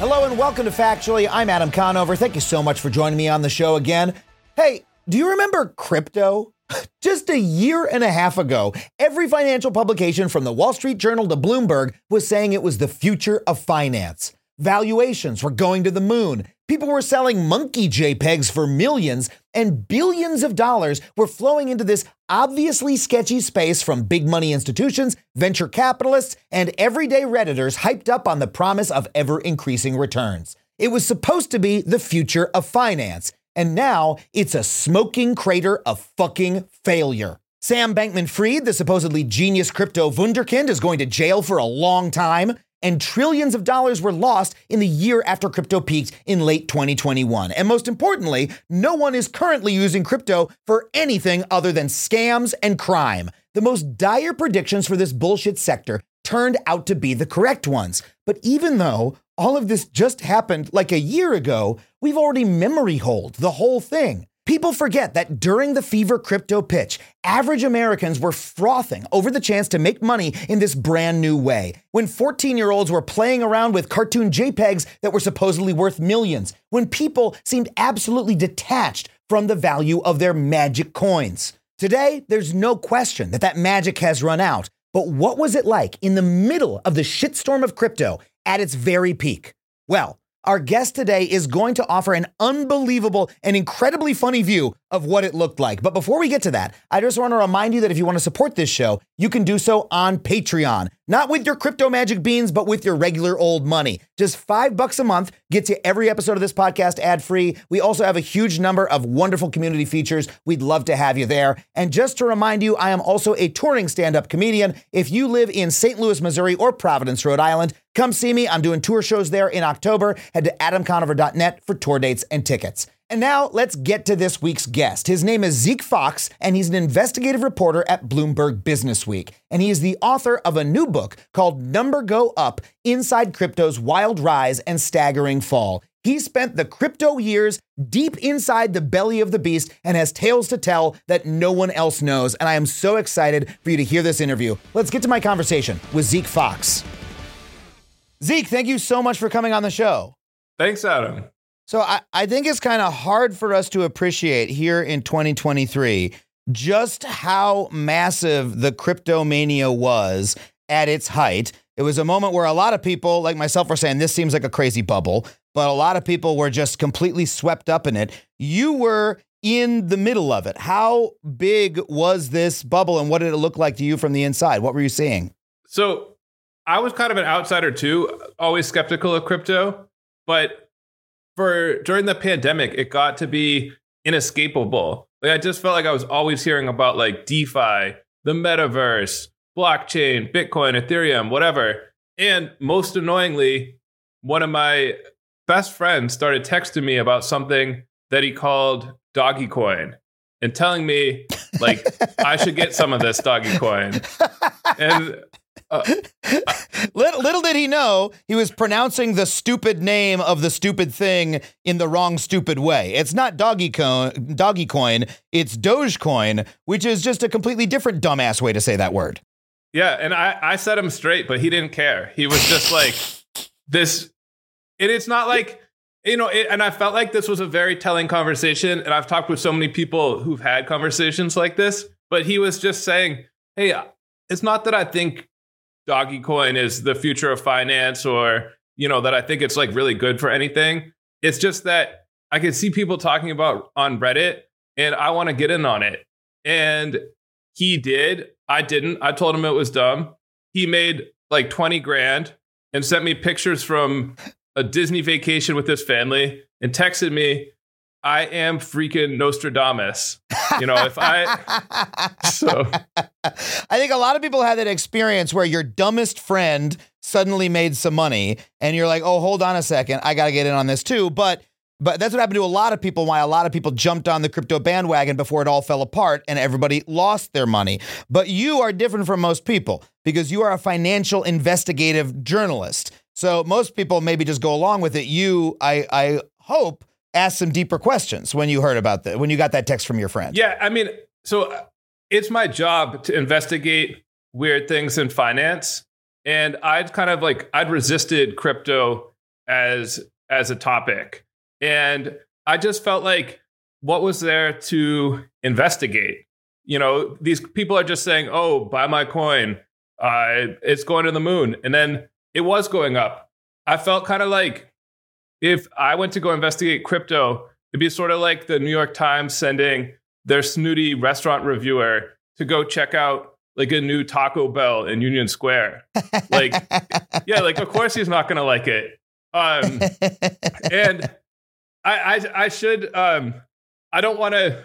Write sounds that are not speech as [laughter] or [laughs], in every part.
Hello and welcome to Factually. I'm Adam Conover. Thank you so much for joining me on the show again. Hey, do you remember crypto? [laughs] Just a year and a half ago, every financial publication from the Wall Street Journal to Bloomberg was saying it was the future of finance. Valuations were going to the moon. People were selling monkey JPEGs for millions, and billions of dollars were flowing into this obviously sketchy space from big money institutions, venture capitalists, and everyday Redditors hyped up on the promise of ever increasing returns. It was supposed to be the future of finance, and now it's a smoking crater of fucking failure. Sam Bankman Fried, the supposedly genius crypto wunderkind, is going to jail for a long time, and trillions of dollars were lost in the year after crypto peaked in late 2021. And most importantly, no one is currently using crypto for anything other than scams and crime. The most dire predictions for this bullshit sector turned out to be the correct ones. But even though all of this just happened like a year ago, we've already memory holed the whole thing. People forget that during the fever crypto pitch, average Americans were frothing over the chance to make money in this brand new way. When 14 year olds were playing around with cartoon JPEGs that were supposedly worth millions. When people seemed absolutely detached from the value of their magic coins. Today, there's no question that that magic has run out. But what was it like in the middle of the shitstorm of crypto at its very peak? Well, our guest today is going to offer an unbelievable and incredibly funny view of what it looked like. But before we get to that, I just want to remind you that if you want to support this show, you can do so on Patreon. Not with your crypto magic beans, but with your regular old money. Just five bucks a month gets you every episode of this podcast ad free. We also have a huge number of wonderful community features. We'd love to have you there. And just to remind you, I am also a touring stand up comedian. If you live in St. Louis, Missouri, or Providence, Rhode Island, come see me. I'm doing tour shows there in October. Head to adamconover.net for tour dates and tickets. And now let's get to this week's guest. His name is Zeke Faux, and he's an investigative reporter at Bloomberg Business Week. And he is the author of a new book called Number Go Up Inside Crypto's Wild Rise and Staggering Fall. He spent the crypto years deep inside the belly of the beast and has tales to tell that no one else knows. And I am so excited for you to hear this interview. Let's get to my conversation with Zeke Faux. Zeke, thank you so much for coming on the show. Thanks, Adam. So I, I think it's kind of hard for us to appreciate here in 2023 just how massive the crypto mania was at its height. It was a moment where a lot of people, like myself, were saying this seems like a crazy bubble, but a lot of people were just completely swept up in it. You were in the middle of it. How big was this bubble and what did it look like to you from the inside? What were you seeing? So I was kind of an outsider too, always skeptical of crypto, but for during the pandemic, it got to be inescapable. Like I just felt like I was always hearing about like DeFi, the metaverse, blockchain, Bitcoin, Ethereum, whatever. And most annoyingly, one of my best friends started texting me about something that he called doggy coin and telling me like I should get some of this doggy coin. [laughs] And uh, little, little did he know he was pronouncing the stupid name of the stupid thing in the wrong stupid way. It's not doggy coin, doggy coin, it's Dogecoin, which is just a completely different dumbass way to say that word. Yeah, and I, I set him straight, but he didn't care. He was just like this and it's not like you know, it, and I felt like this was a very telling conversation. And I've talked with so many people who've had conversations like this, but he was just saying, "Hey, it's not that I think Doggy Coin is the future of finance, or you know that I think it's like really good for anything. It's just that I can see people talking about on Reddit, and I want to get in on it. And he did. I didn't. I told him it was dumb. He made like twenty grand and sent me pictures from a Disney vacation with his family and texted me, I am freaking Nostradamus. You know, if I [laughs] so I think a lot of people had that experience where your dumbest friend suddenly made some money and you're like, "Oh, hold on a second. I got to get in on this too." But but that's what happened to a lot of people why a lot of people jumped on the crypto bandwagon before it all fell apart and everybody lost their money. But you are different from most people because you are a financial investigative journalist. So most people maybe just go along with it. You, I, I hope, asked some deeper questions when you heard about that, when you got that text from your friend. Yeah, I mean, so uh, it's my job to investigate weird things in finance, and I'd kind of like I'd resisted crypto as as a topic, and I just felt like what was there to investigate? You know, these people are just saying, "Oh, buy my coin, uh, it's going to the moon," and then it was going up. I felt kind of like if I went to go investigate crypto, it'd be sort of like the New York Times sending their snooty restaurant reviewer to go check out like a new Taco Bell in Union Square. Like, [laughs] yeah, like of course he's not gonna like it. Um, and I, I, I should, um, I don't want to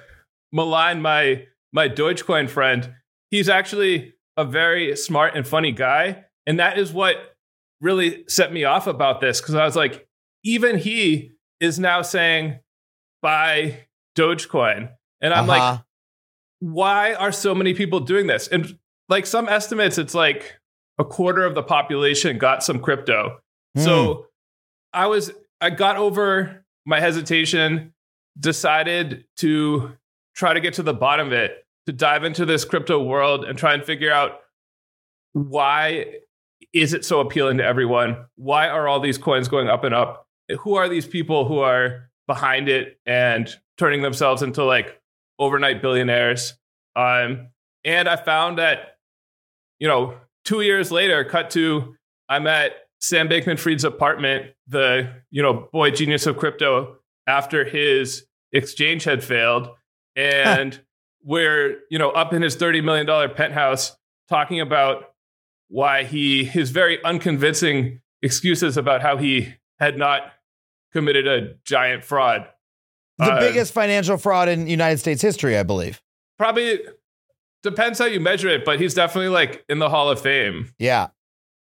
malign my my Dogecoin friend. He's actually a very smart and funny guy, and that is what really set me off about this because I was like, even he is now saying buy Dogecoin. And I'm uh-huh. like, why are so many people doing this? And like some estimates, it's like a quarter of the population got some crypto. Mm. So I was, I got over my hesitation, decided to try to get to the bottom of it, to dive into this crypto world and try and figure out why is it so appealing to everyone? Why are all these coins going up and up? Who are these people who are behind it and turning themselves into like overnight billionaires? Um, and I found that, you know, two years later, cut to I'm at Sam Bankman Fried's apartment, the, you know, boy genius of crypto after his exchange had failed. [laughs] And we're, you know, up in his $30 million penthouse talking about why he his very unconvincing excuses about how he had not committed a giant fraud. The uh, biggest financial fraud in United States history, I believe. Probably depends how you measure it, but he's definitely like in the Hall of Fame. Yeah.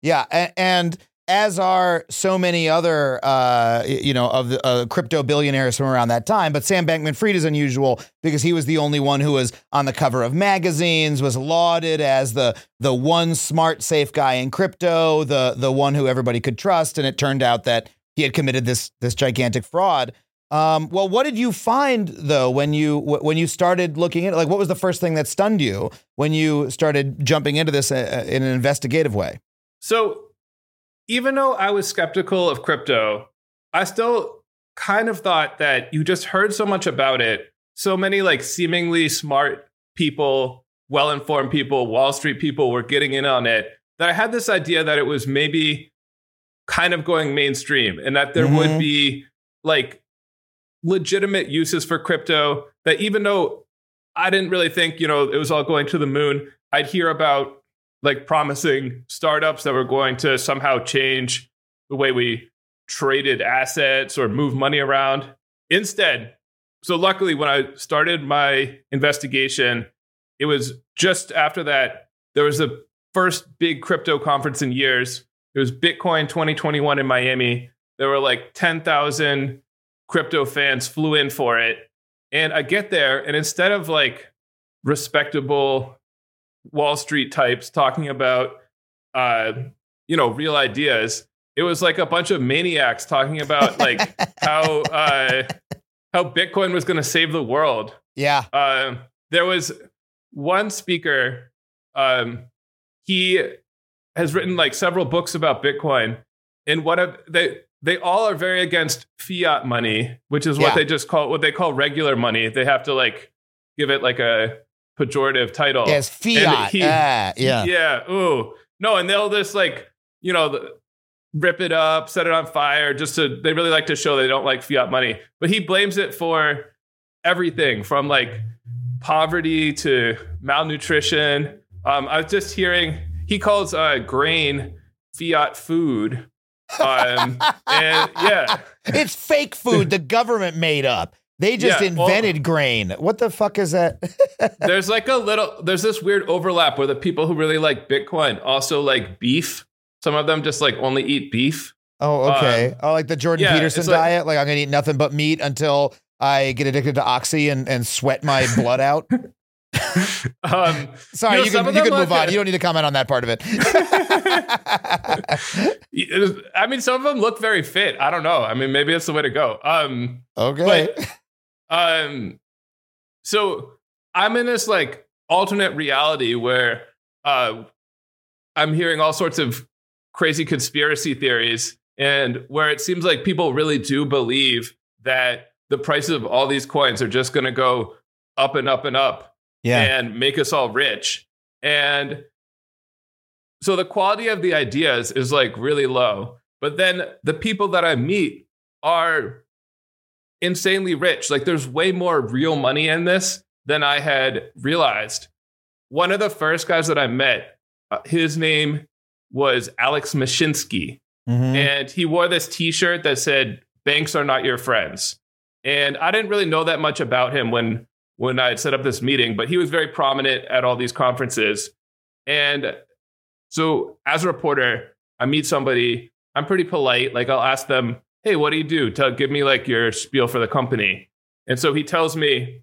Yeah, and as are so many other, uh, you know, of the uh, crypto billionaires from around that time. But Sam Bankman-Fried is unusual because he was the only one who was on the cover of magazines, was lauded as the the one smart, safe guy in crypto, the the one who everybody could trust. And it turned out that he had committed this this gigantic fraud. Um, well, what did you find though when you when you started looking at it? Like, what was the first thing that stunned you when you started jumping into this uh, in an investigative way? So even though I was skeptical of crypto, I still kind of thought that you just heard so much about it. So many like seemingly smart people, well informed people, Wall Street people were getting in on it that I had this idea that it was maybe kind of going mainstream and that there mm-hmm. would be like legitimate uses for crypto that even though I didn't really think, you know, it was all going to the moon, I'd hear about like promising startups that were going to somehow change the way we traded assets or move money around. Instead, so luckily, when I started my investigation, it was just after that, there was the first big crypto conference in years. It was Bitcoin 2021 in Miami. There were like 10,000 crypto fans flew in for it. And I get there, and instead of like respectable Wall Street types talking about, uh, you know, real ideas. It was like a bunch of maniacs talking about like [laughs] how uh, how Bitcoin was going to save the world. Yeah. Uh, there was one speaker. Um, he has written like several books about Bitcoin, and what of the they all are very against fiat money, which is what Yeah. they just call what they call regular money. They have to like give it like a pejorative title. Yes, fiat. He- ah, yeah. Yeah. Ooh. No, and they'll just like, you know, rip it up, set it on fire, just to, they really like to show they don't like fiat money. But he blames it for everything from like poverty to malnutrition. Um, I was just hearing, he calls uh, grain fiat food. Um, and yeah. [laughs] It's fake food the government made up. They just Yeah, well- invented grain. What the fuck is that? [laughs] there's like a little there's this weird overlap where the people who really like bitcoin also like beef some of them just like only eat beef oh, okay. oh, like the Jordan yeah, Peterson it's like- diet. Like I'm gonna eat nothing but meat until I get addicted to oxy and, and sweat my blood out. [laughs] [laughs] um Sorry, You know, you can you can move on. You don't need to comment on that part of it. [laughs] i mean some of them look very fit i don't know i mean maybe it's the way to go um okay. um so i'm in this like alternate reality where uh i'm hearing all sorts of crazy conspiracy theories and where it seems like people really do believe that the prices of all these coins are just going to go up and up and up yeah. and make us all rich. And so the quality of the ideas is like really low. But then the people that I meet are insanely rich. Like there's way more real money in this than I had realized. One of the first guys that I met, uh, his name was Alex Mashinsky Mhm. and he wore this t-shirt that said banks are not your friends and i didn't really know that much about him when when i had set up this meeting but he was very prominent at all these conferences and so as a reporter i meet somebody i'm pretty polite like i'll ask them hey what do you do to give me like your spiel for the company and so he tells me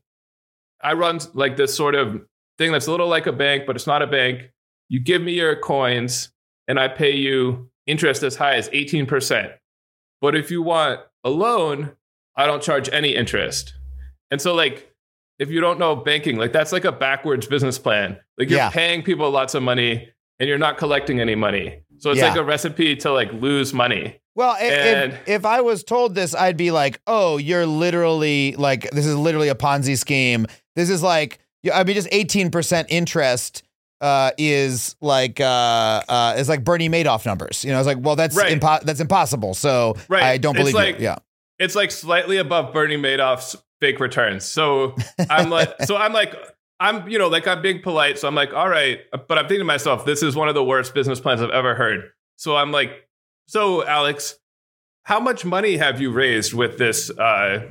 i run like this sort of thing that's a little like a bank but it's not a bank you give me your coins and i pay you interest as high as 18%. But if you want a loan, I don't charge any interest. And so, like, if you don't know banking, like, that's like a backwards business plan. Like, you're Yeah. paying people lots of money and you're not collecting any money. So it's Yeah. like a recipe to like lose money. Well, And- if, if I was told this, I'd be like, oh, you're literally like, this is literally a Ponzi scheme. This is like, I mean, just 18% interest uh, is like, uh, uh, is like Bernie Madoff numbers. You know, it's like, well, that's, Right. impo- that's impossible. So Right. I don't believe It's like- you. Yeah. It's like slightly above Bernie Madoff's fake returns. So I'm like, [laughs] so I'm like, I'm, you know, like I'm being polite. So I'm like, all right. But I'm thinking to myself, this is one of the worst business plans I've ever heard. So I'm like, so Alex, how much money have you raised with this, uh,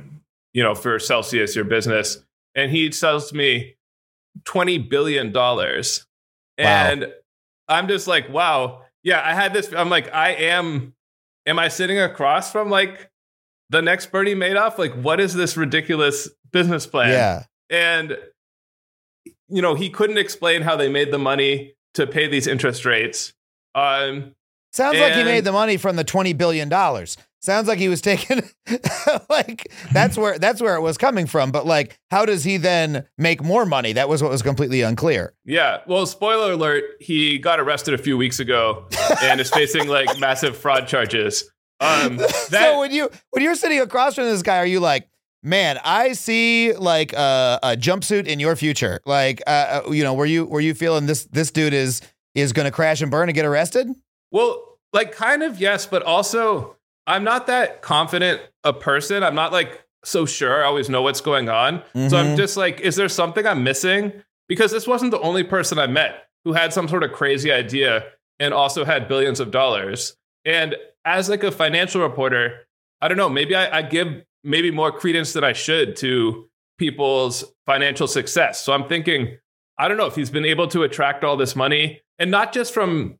you know, for Celsius, your business? And he tells me $20 billion. And I'm just like, wow. Yeah, I had this. I'm like, I am, am I sitting across from like the next Bernie Madoff? Like, what is this ridiculous business plan? Yeah. And, you know, he couldn't explain how they made the money to pay these interest rates. Um, Sounds like he made the money from the $20 billion. Sounds like he was taking [laughs] like that's where that's where it was coming from. But like, how does he then make more money? That was what was completely unclear. yeah. Well, spoiler alert, he got arrested a few weeks ago and is facing like [laughs] massive fraud charges. Um, [laughs] that, so when you when you're sitting across from this guy, are you like, man, I see like a, a jumpsuit in your future? Like, uh, uh, you know, were you were you feeling this this dude is is going to crash and burn and get arrested? Well, like kind of yes, but also I'm not that confident a person. I'm not like so sure I always know what's going on. So I'm Mhm. just like, is there something I'm missing? Because this wasn't the only person I met who had some sort of crazy idea and also had billions of dollars. And as like a financial reporter, I don't know, maybe I, I give maybe more credence than I should to people's financial success. So I'm thinking, I don't know if he's been able to attract all this money and not just from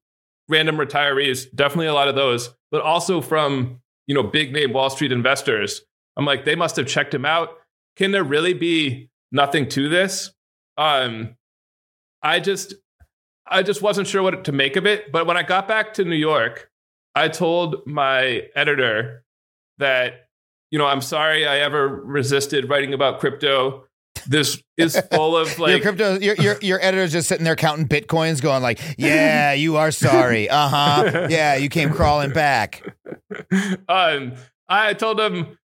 random retirees, definitely a lot of those, but also from, you know, big name Wall Street investors. I'm like, they must have checked him out. Can there really be nothing to this? Um, I just, I just wasn't sure what to make of it. But when I got back to New York, I told my editor that, you know, I'm sorry I ever resisted writing about crypto. this is [laughs] full of your like crypto, your, your your editor's just sitting there counting bitcoins, going like, "Yeah, you are sorry. Uh huh. Yeah, you came crawling back." um, I told him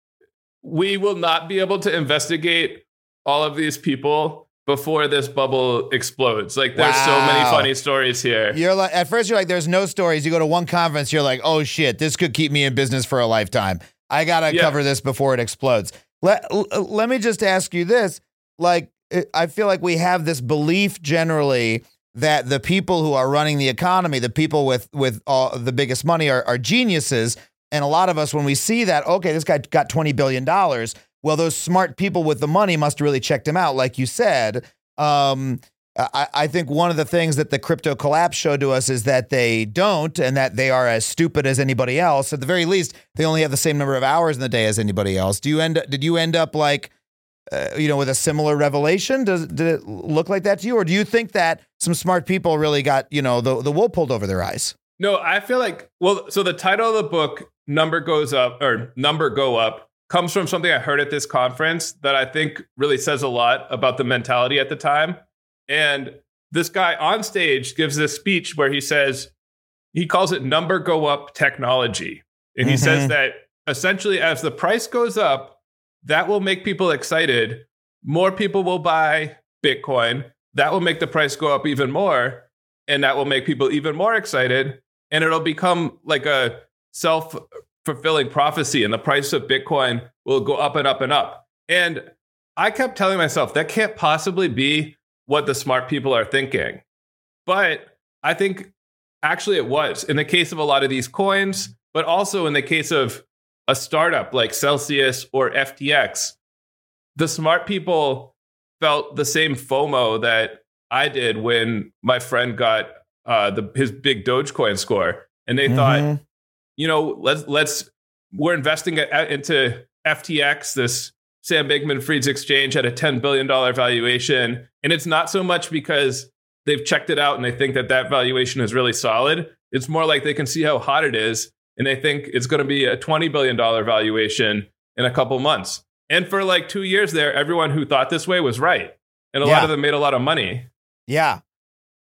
we will not be able to investigate all of these people before this bubble explodes. Like there's so many funny stories here. You're like, at first you're like, "There's no stories." You go to one conference, you're like, "Oh shit, this could keep me in business for a lifetime. I gotta Yeah. cover this before it explodes." Let l- let me just ask you this: like, eh, I feel like we have this belief generally that the people who are running the economy, the people with with all the biggest money, are, are geniuses. And a lot of us, when we see that, okay, this guy got twenty billion dollars. Well, those smart people with the money must have really checked him out, like you said. Um, I, I think one of the things that the crypto collapse showed to us is that they don't, and that they are as stupid as anybody else. At the very least, they only have the same number of hours in the day as anybody else. Do you end? Did you end up like, uh, you know, with a similar revelation? Does did it look like that to you, or do you think that some smart people really got you know the the wool pulled over their eyes? No, I feel like well, so the title of the book, Number Goes Up or Number Go Up, comes from something I heard at this conference that I think really says a lot about the mentality at the time. And this guy on stage gives this speech where he says he calls it number go up technology. And he says Mhm. that essentially as the price goes up, that will make people excited. More people will buy Bitcoin. That will make the price go up even more. And that will make people even more excited. And it'll become like a self fulfilling prophecy. And the price of Bitcoin will go up and up and up. And I kept telling myself that can't possibly be what the smart people are thinking. But I think actually it was in the case of a lot of these coins, but also in the case of a startup like Celsius or FTX, the smart people felt the same FOMO that I did when my friend got uh, the his big Dogecoin score, and they thought, Mhm. You know, let's let's we're investing into FTX, this Sam Bankman-Fried's exchange at a ten billion dollar valuation, and it's not so much because they've checked it out and they think that that valuation is really solid. It's more like they can see how hot it is, and they think it's going to be a twenty billion dollar valuation in a couple months. And for like two years there, everyone who thought this way was right, and a Yeah. lot of them made a lot of money. Yeah.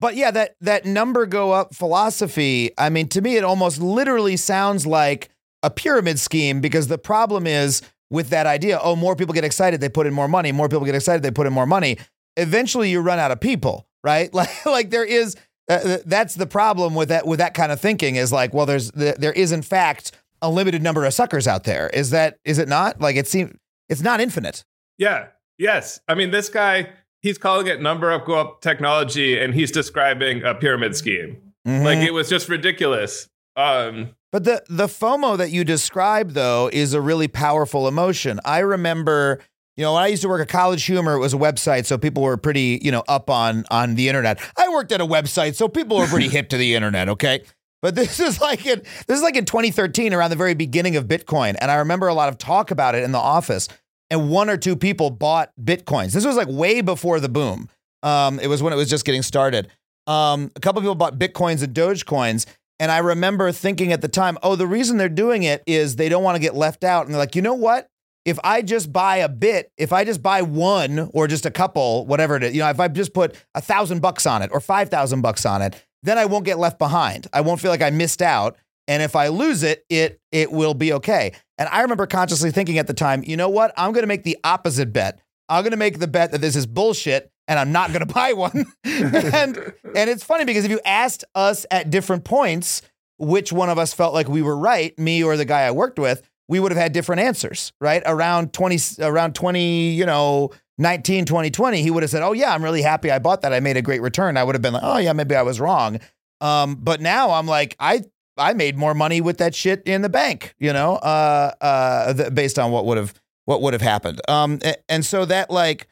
But yeah, that that number go up philosophy, I mean, to me it almost literally sounds like a pyramid scheme because the problem is with that idea, oh, more people get excited, they put in more money, more people get excited, they put in more money. Eventually you run out of people, right? [laughs] Like like there is uh, that's the problem with that with that kind of thinking is like, well, there's there is in fact a limited number of suckers out there. Is that is it not? Like it seems it's not infinite. Yeah. Yes. I mean, this guy, he's calling it number up go up technology, and he's describing a pyramid scheme. Mhm. Like it was just ridiculous. Um, But the the FOMO that you describe though is a really powerful emotion. I remember, you know, when I used to work at College Humor, it was a website, so people were pretty, you know, up on on the internet. I worked at a website, so people were pretty [laughs] hip to the internet, okay? But this is like in this is like in 2013, around the very beginning of Bitcoin, and I remember a lot of talk about it in the office. And one or two people bought Bitcoins. This was like way before the boom. Um, it was when it was just getting started. Um, a couple people bought Bitcoins and Dogecoins. And I remember thinking at the time, oh, the reason they're doing it is they don't want to get left out. And they're like, you know what? If I just buy a bit, if I just buy one or just a couple, whatever it is, you know, if I just put a thousand bucks on it or five thousand bucks on it, then I won't get left behind. I won't feel like I missed out. And if I lose it, it it will be okay. And I remember consciously thinking at the time, you know what? I'm going to make the opposite bet. I'm going to make the bet that this is bullshit and I'm not going [laughs] to buy one. and and it's funny because if you asked us at different points which one of us felt like we were right, me or the guy I worked with, we would have had different answers, right? Around 20 around 20, you know, 19 2020, he would have said, "Oh yeah, I'm really happy I bought that. I made a great return." I would have been like, "Oh yeah, maybe I was wrong." Um, but now I'm like, I I made more money with that shit in the bank, you know, uh, uh, th- based on what would have what would have happened. Um, a- and so that like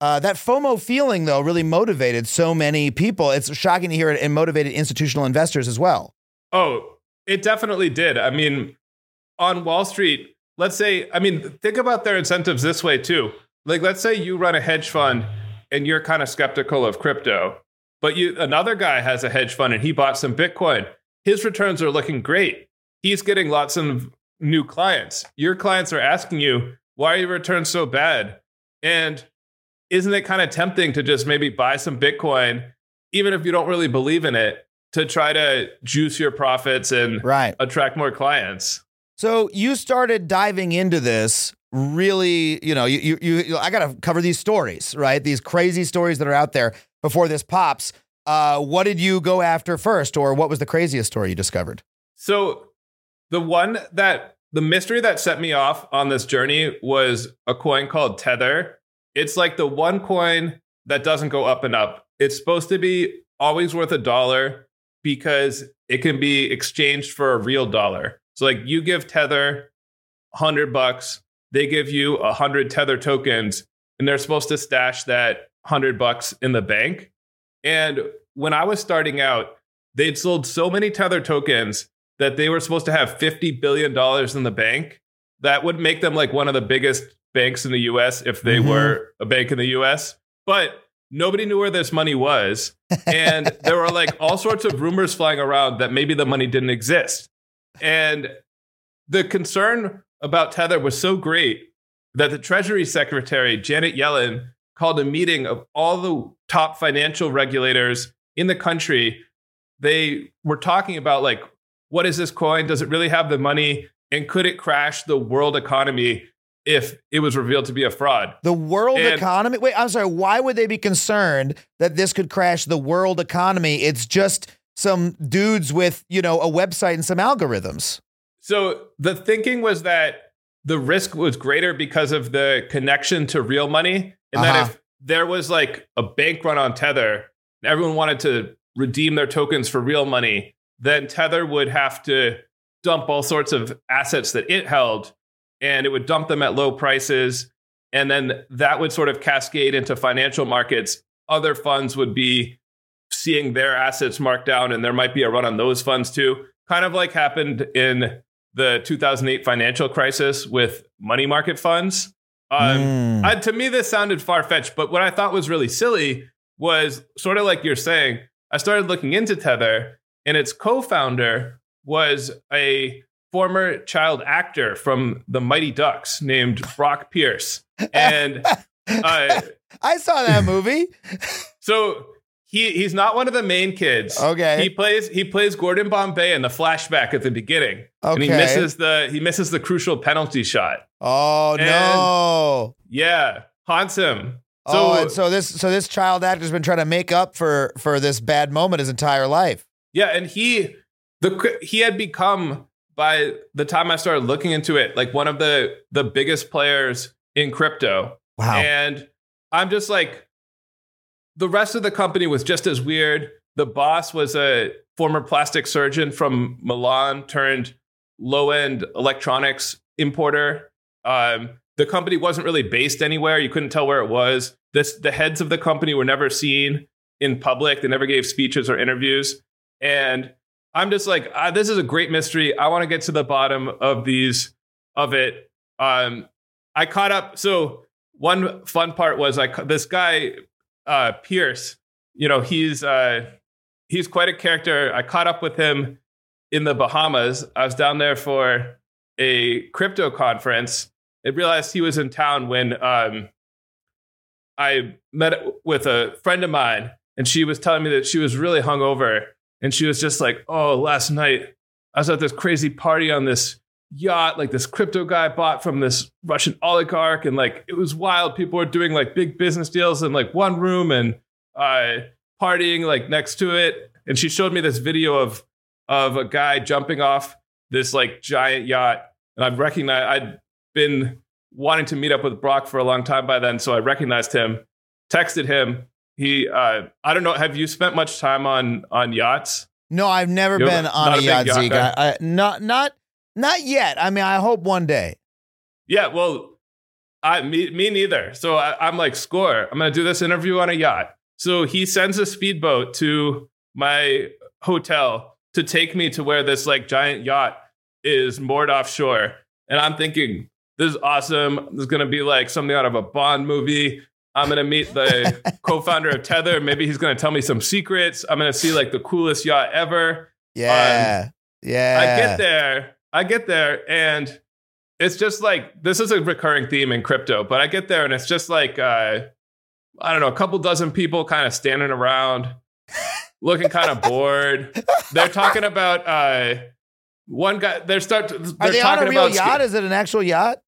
uh, that FOMO feeling though really motivated so many people. It's shocking to hear it and motivated institutional investors as well. oh, it definitely did. I mean, on Wall Street, let's say, I mean, think about their incentives this way too. Like, let's say you run a hedge fund and you're kind of skeptical of crypto, but you another guy has a hedge fund and he bought some Bitcoin. His returns are looking great. He's getting lots of new clients. Your clients are asking you, why are your returns so bad? And isn't it kind of tempting to just maybe buy some Bitcoin, even if you don't really believe in it, to try to juice your profits and Right. attract more clients? So you started diving into this really, you know, you, you, you, I got to cover these stories, right? These crazy stories that are out there before this pops. Uh, what did you go after first, or what was the craziest story you discovered? So the one that the mystery that set me off on this journey was a coin called Tether. It's like the one coin that doesn't go up and up. It's supposed to be always worth a dollar because it can be exchanged for a real dollar. So like you give Tether 100 bucks, they give you 100 Tether tokens and they're supposed to stash that 100 bucks in the bank. And when I was starting out, they'd sold so many Tether tokens that they were supposed to have $50 billion in the bank. That would make them like one of the biggest banks in the US if they Mhm. were a bank in the US. But nobody knew where this money was. And [laughs] there were like all sorts of rumors flying around that maybe the money didn't exist. And the concern about Tether was so great that the Treasury Secretary, Janet Yellen, called a meeting of all the top financial regulators in the country. They were talking about like, what is this coin? Does it really have the money? And could it crash the world economy if it was revealed to be a fraud? The world And- economy. Wait, I'm sorry. Why would they be concerned that this could crash the world economy? It's just some dudes with, you know, a website and some algorithms. So the thinking was that the risk was greater because of the connection to real money. And Uh-huh. that if there was like a bank run on Tether and everyone wanted to redeem their tokens for real money, then Tether would have to dump all sorts of assets that it held and it would dump them at low prices. And then that would sort of cascade into financial markets. Other funds would be seeing their assets marked down, and there might be a run on those funds too. Kind of like happened in the 2008 financial crisis with money market funds. Um, Mm. I, to me, this sounded far fetched, but what I thought was really silly was sort of like you're saying. I started looking into Tether, and its co founder was a former child actor from the Mighty Ducks named Brock Pierce. And [laughs] uh, I saw that movie. [laughs] so he he's not one of the main kids. Okay. He plays he plays Gordon Bombay in the flashback at the beginning. And he misses the he misses the crucial penalty shot. oh And- no. Yeah. Haunts him. So oh, and so this so this child actor's been trying to make up for for this bad moment his entire life. yeah, and he the he had become by the time I started looking into it, like one of the the biggest players in crypto. Wow. And I'm just like, the rest of the company was just as weird. The boss was a former plastic surgeon from Milan turned low end electronics importer. Um, the company wasn't really based anywhere. You couldn't tell where it was. This, the heads of the company were never seen in public. They never gave speeches or interviews. And I'm just like, ah, this is a great mystery. I want to get to the bottom of these, of it. Um, I caught up. So one fun part was like this guy uh, Pierce. You know, he's uh, he's quite a character. I caught up with him in the Bahamas. I was down there for a crypto conference. I realized he was in town when um, I met with a friend of mine, and she was telling me that she was really hungover, and she was just like, "Oh, last night I was at this crazy party on this yacht like this crypto guy bought from this Russian oligarch and like it was wild. People were doing like big business deals in like one room and uh partying like next to it. And she showed me this video of of a guy jumping off this like giant yacht. And I recognized I'd been wanting to meet up with Brock for a long time by then so I recognized him texted him. He uh I don't know have you spent much time on on yachts? No, I've never You're been on a yacht Zeke. I, I, not not not yet. I mean, I hope one day. Yeah, well, I me, me neither. So I, I'm like, score. I'm gonna do this interview on a yacht. So he sends a speedboat to my hotel to take me to where this like giant yacht is moored offshore. And I'm thinking, this is awesome. This is gonna be like something out of a Bond movie. I'm gonna meet the [laughs] co-founder of Tether. Maybe he's gonna tell me some secrets. I'm gonna see like the coolest yacht ever. Yeah, yeah. I get there. I get there, and it's just like this is a recurring theme in crypto. But I get there, and it's just like uh, I don't know, a couple dozen people kind of standing around, looking kind of [laughs] bored. They're talking about uh, one guy. They're start. They're Are they on talking a real yacht? Is it an actual yacht?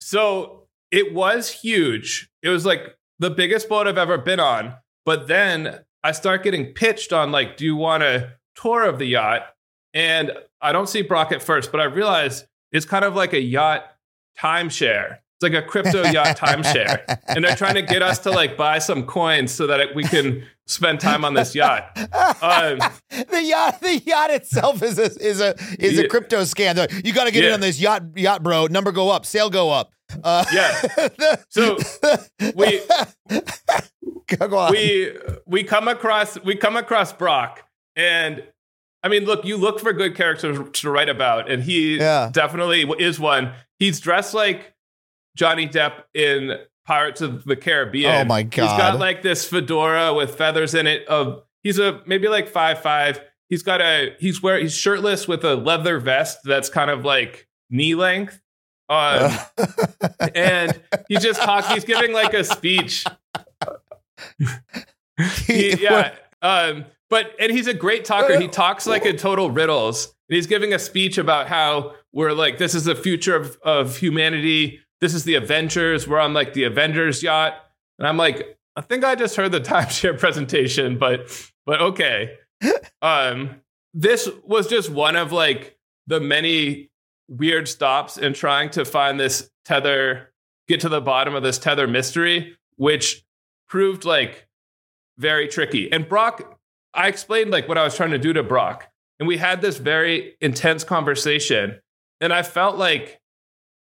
So it was huge. It was like the biggest boat I've ever been on. But then I start getting pitched on like, do you want a tour of the yacht? And I don't see Brock at first, but I realize it's kind of like a yacht timeshare. It's like a crypto yacht [laughs] timeshare. And they're trying to get us to like buy some coins so that we can spend time on this yacht. Um, [laughs] the yacht, the yacht itself is a is a is a crypto scam. Like, You got to get in on this yacht, yacht, bro. Number go up, sale go up. Uh, Yeah. [laughs] So we we we come across we come across Brock and I mean look you look for good characters to write about and he Yeah. definitely is one he's dressed like Johnny Depp in Pirates of the Caribbean Oh my god! He's got like this fedora with feathers in it of he's a maybe like five five he's got a he's wear he's shirtless with a leather vest that's kind of like knee length um, [laughs] and he's just talking he's giving like a speech [laughs] he, yeah. Um, but and he's a great talker. He talks like a total riddles. And he's giving a speech about how we're like this is the future of, of humanity. This is the Avengers. We're on like the Avengers yacht. And I'm like, I think I just heard the [laughs] timeshare presentation, but but okay. [laughs] Um, this was just one of like the many weird stops in trying to find this tether, get to the bottom of this tether mystery, which proved like very tricky. And Brock, I explained like what I was trying to do to Brock, and we had this very intense conversation. And I felt like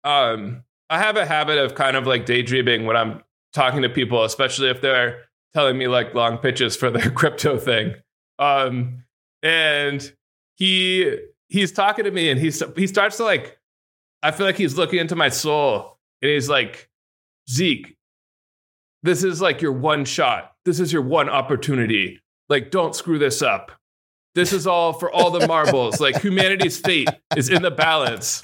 um, I have a habit of kind of like daydreaming when I'm talking to people, especially if they're telling me like long pitches for their [laughs] crypto thing. Um, and he he's talking to me, and he's he starts to like, I feel like he's looking into my soul, and he's like, Zeke, this is like your one shot. This is your one opportunity. Like, don't screw this up. This is all for all the marbles. like, humanity's fate is in the balance.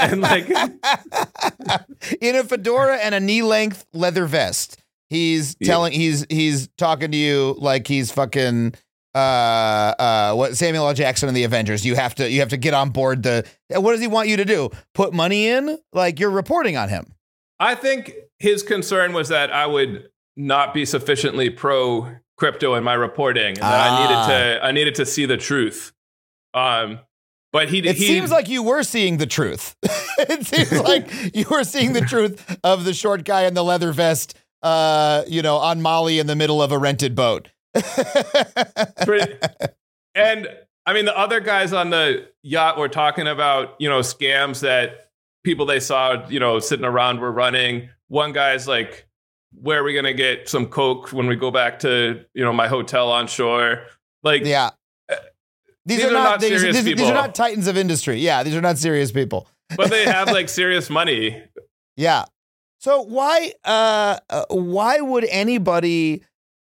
And like, [laughs] in a fedora and a knee length leather vest. He's Yeah. telling he's he's talking to you like he's fucking uh uh what Samuel L. Jackson in the Avengers. You have to you have to get on board the what does he want you to do? Put money in? Like you're reporting on him. I think his concern was that I would not be sufficiently pro crypto in my reporting, and that I Ah. needed to I needed to see the truth. Um, but he It he, seems like you were seeing the truth. [laughs] it seems [laughs] like you were seeing the truth of the short guy in the leather vest uh you know on Molly in the middle of a rented boat. [laughs] Pretty- and I mean, the other guys on the yacht were talking about, you know, scams that people they saw, you know, sitting around were running. One guy's like, where are we going to get some Coke when we go back to, you know, my hotel on shore? Like, Yeah. These, These are, are not, not these, serious these- these are not titans of industry. Yeah, these are not serious people. but they have like [laughs] serious money. Yeah. So why uh, uh why would anybody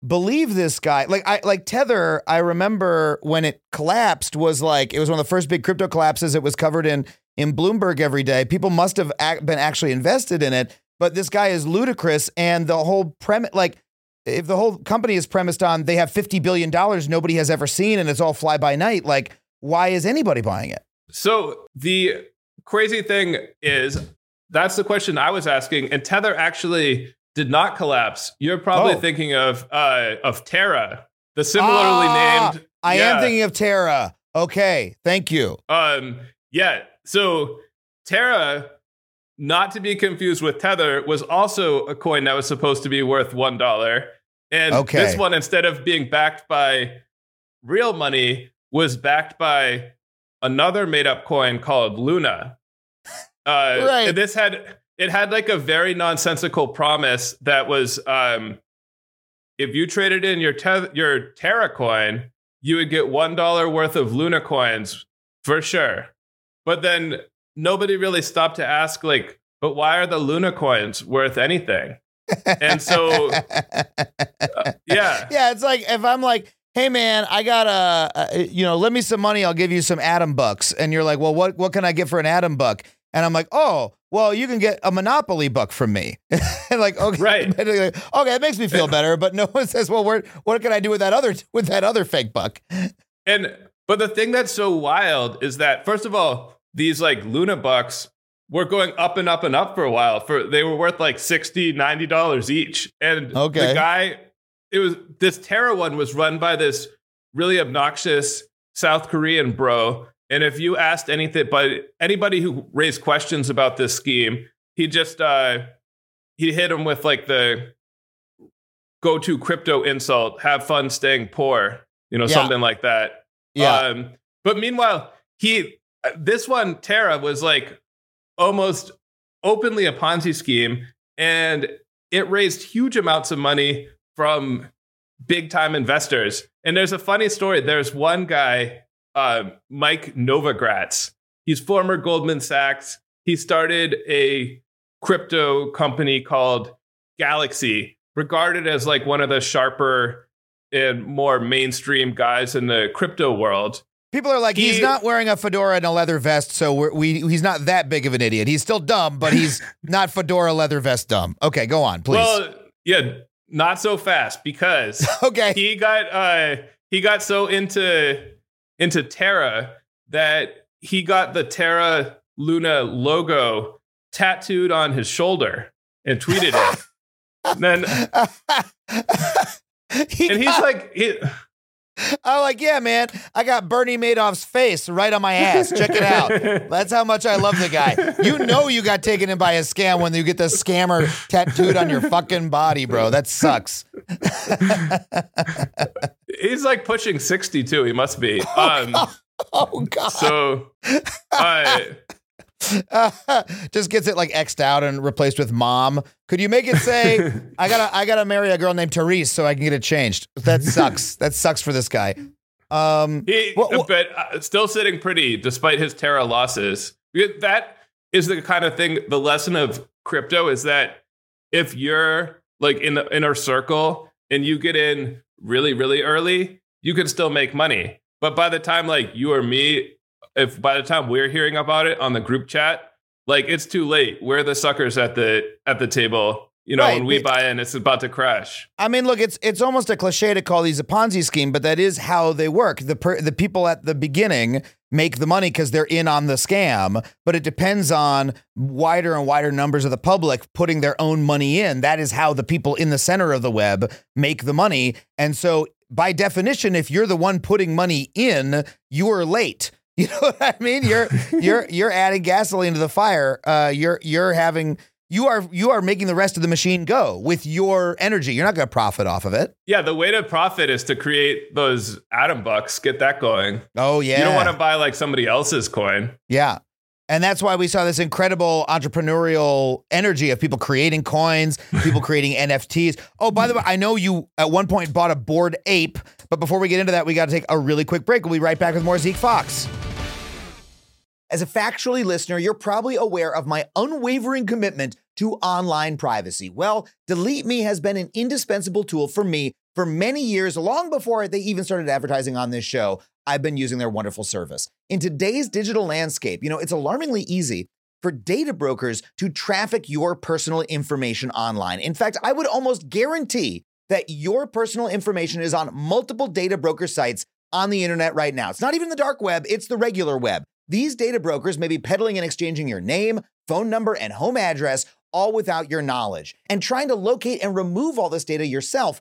believe this guy? Like I like Tether, I remember when it collapsed was like it was one of the first big crypto collapses. It was covered in in Bloomberg every day. People must have ac- been actually invested in it, but this guy is ludicrous and the whole premise like if the whole company is premised on they have 50 billion dollars nobody has ever seen and it's all fly by night, like why is anybody buying it? So the crazy thing is, that's the question I was asking, and Tether actually did not collapse. You're probably Oh. thinking of uh, of Terra, the similarly Ah, named. I yeah. am thinking of Terra. Okay, thank you. Um, yeah. So Terra, not to be confused with Tether, was also a coin that was supposed to be worth one dollar, and Okay. this one, instead of being backed by real money, was backed by another made-up coin called Luna. Uh, Right. this had it had like a very nonsensical promise that was um, if you traded in your te- your Terra coin, you would get one dollar worth of Luna coins for sure. But then nobody really stopped to ask, like, but why are the Luna coins worth anything? And so, [laughs] yeah, Yeah, it's like if I'm like, hey man, I got a, uh, you know, lend me some money, I'll give you some Adam bucks, and you're like, well, what what can I get for an Adam buck? And I'm like, oh, well, you can get a Monopoly book from me. and [laughs] like, okay, Right. [laughs] okay, that makes me feel better. But no one says, well, where, what can I do with that other with that other fake buck? And but the thing that's so wild is that first of all, these like Luna bucks were going up and up and up for a while. For they were worth like 60 90 dollars each. And Okay. the guy it was this Terra one was run by this really obnoxious South Korean bro. And if you asked anything but anybody who raised questions about this scheme, he just uh he hit him with like the go to crypto insult, have fun staying poor, you know, Yeah. something like that. Yeah. Um, but meanwhile, he this one Terra was like almost openly a Ponzi scheme, and it raised huge amounts of money from big time investors. And there's a funny story. There's one guy, uh, Mike Novogratz. He's former Goldman Sachs. He started a crypto company called Galaxy, regarded as like one of the sharper and more mainstream guys in the crypto world. People are like, he's not wearing a fedora and a leather vest, so we're, we he's not that big of an idiot. He's still dumb, but he's [laughs] not fedora leather vest dumb. Okay, go on, please. Well, yeah, not so fast because [laughs] okay. he got uh he got so into into Terra that he got the Terra Luna logo tattooed on his shoulder and tweeted it. and [laughs] then He and he's like he, [laughs] I'm like, yeah, man, I got Bernie Madoff's face right on my ass. Check it out. [laughs] That's how much I love the guy. You know you got taken in by a scam when you get the scammer tattooed on your fucking body, bro. That sucks. [laughs] he's like pushing 60 too, he must be. Um Oh god. so uh [laughs] just gets it like xed out and replaced with mom. Could you make it say, [laughs] I gotta I gotta marry a girl named Therese so I can get it changed? That [laughs] sucks. that sucks for this guy. Um He, What- what- but uh, still sitting pretty despite his Terra losses. That is the kind of thing. The lesson of crypto is that if you're like in the inner circle and you get in really, really early, you can still make money. But by the time like you or me, if by the time we're hearing about it on the group chat, like it's too late. We're the suckers at the at the table. You know, Right, when we buy in, it's about to crash. I mean, look, it's it's almost a cliche to call these a Ponzi scheme, but that is how they work. The per, the people at the beginning make the money because they're in on the scam, but it depends on wider and wider numbers of the public putting their own money in. That is how the people in the center of the web make the money. And so, by definition, if you're the one putting money in, you're late. [laughs] You know what I mean? You're you're [laughs] you're adding gasoline to the fire. Uh, you're you're having you are you are making the rest of the machine go with your energy. You're not going to profit off of it. Yeah, the way to profit is to create those Adam bucks, get that going. Oh yeah, You don't want to buy like somebody else's coin. yeah. And that's why we saw this incredible entrepreneurial energy of people creating coins, [laughs] people creating NFTs. Oh, by the way, I know you at one point bought a bored ape, but before we get into that, we got to take a really quick break. We'll be right back with more Zeke Faux. As a factually listener, you're probably aware of my unwavering commitment to online privacy. Well, Delete Me has been an indispensable tool for me for many years, long before they even started advertising on this show. I've been using their wonderful service. In today's digital landscape, you know, it's alarmingly easy for data brokers to traffic your personal information online. In fact, I would almost guarantee that your personal information is on multiple data broker sites on the internet right now. It's not even the dark web, it's the regular web. These data brokers may be peddling and exchanging your name, phone number, and home address, all without your knowledge. And trying to locate and remove all this data yourself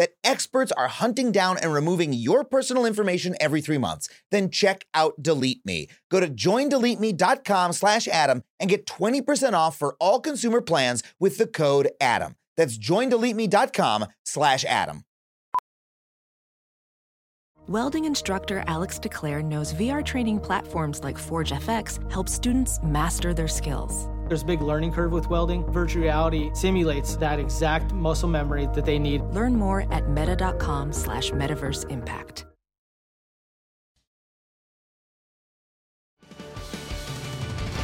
that experts are hunting down and removing your personal information every three months, then check out Delete Me. Go to joindeleteme.com slash Adam and get 20% off for all consumer plans with the code ADAM. That's joindeleteme.com slash Adam. Welding instructor Alex DeClaire knows VR training platforms like Forge FX help students master their skills. There's a big learning curve with welding. Virtual reality simulates that exact muscle memory that they need. Learn more at meta.com slash metaverse impact.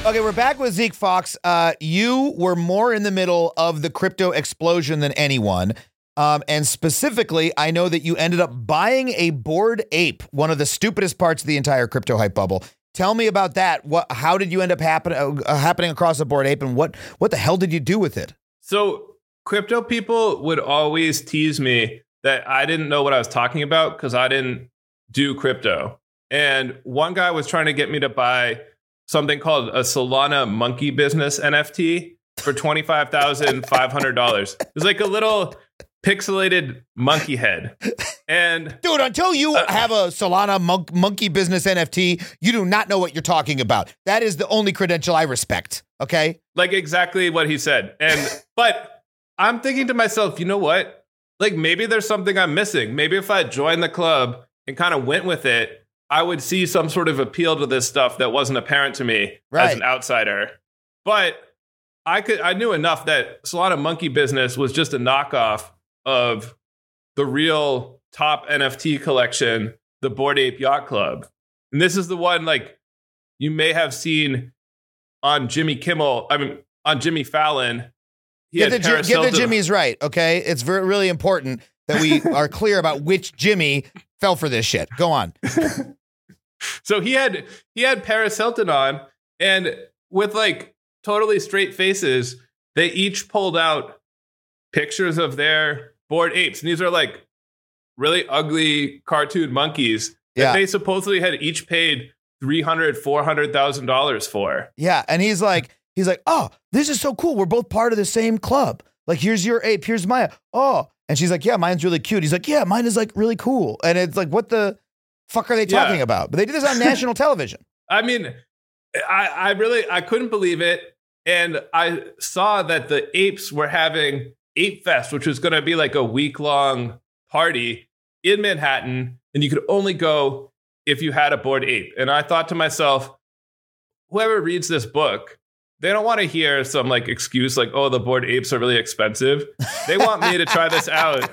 Okay, we're back with Zeke Faux. Uh, you were more in the middle of the crypto explosion than anyone. Um, and specifically, I know that you ended up buying a bored ape, one of the stupidest parts of the entire crypto hype bubble. Tell me about that. What? How did you end up happen, uh, happening across the bored ape, and what? What the hell did you do with it? So crypto people would always tease me that I didn't know what I was talking about because I didn't do crypto. And one guy was trying to get me to buy something called a Solana monkey business NFT for $25,500. It was like a little pixelated monkey head. And Dude, until you Uh, have a Solana monk, monkey business NFT, you do not know what you're talking about. That is the only credential I respect. Okay. like exactly what he said. And [laughs] but I'm thinking to myself, you know what? Like maybe there's something I'm missing. Maybe if I joined the club and kind of went with it, I would see some sort of appeal to this stuff that wasn't apparent to me Right. as an outsider. But I could I knew enough that Solana Monkey Business was just a knockoff of the real top NFT collection, the Bored Ape Yacht Club. And this is the one like you may have seen on Jimmy Kimmel, I mean on Jimmy Fallon. He Get the, get the Jimmys right. Okay. It's very, really important that we [laughs] are clear about which Jimmy fell for this shit. Go on. [laughs] So he had he had Paris Hilton on, and with like totally straight faces, they each pulled out pictures of their bored apes. And these are like really ugly cartoon monkeys that Yeah. they supposedly had each paid three hundred, four hundred thousand dollars for. Yeah. And he's like, he's like, oh, this is so cool. We're both part of the same club. Like, here's your ape. Here's Maya. Oh. And she's like, yeah, mine's really cute. He's like, yeah, mine is like really cool. And it's like, what the fuck are they Yeah. talking about? But they did this on national [laughs] television. I mean, I, I really I couldn't believe it. And I saw that the apes were having Ape Fest, which was going to be like a week long party in Manhattan, and you could only go if you had a bored ape. And I thought to myself, whoever reads this book, they don't want to hear some like excuse like, oh, the bored apes are really expensive. They want me to try this out.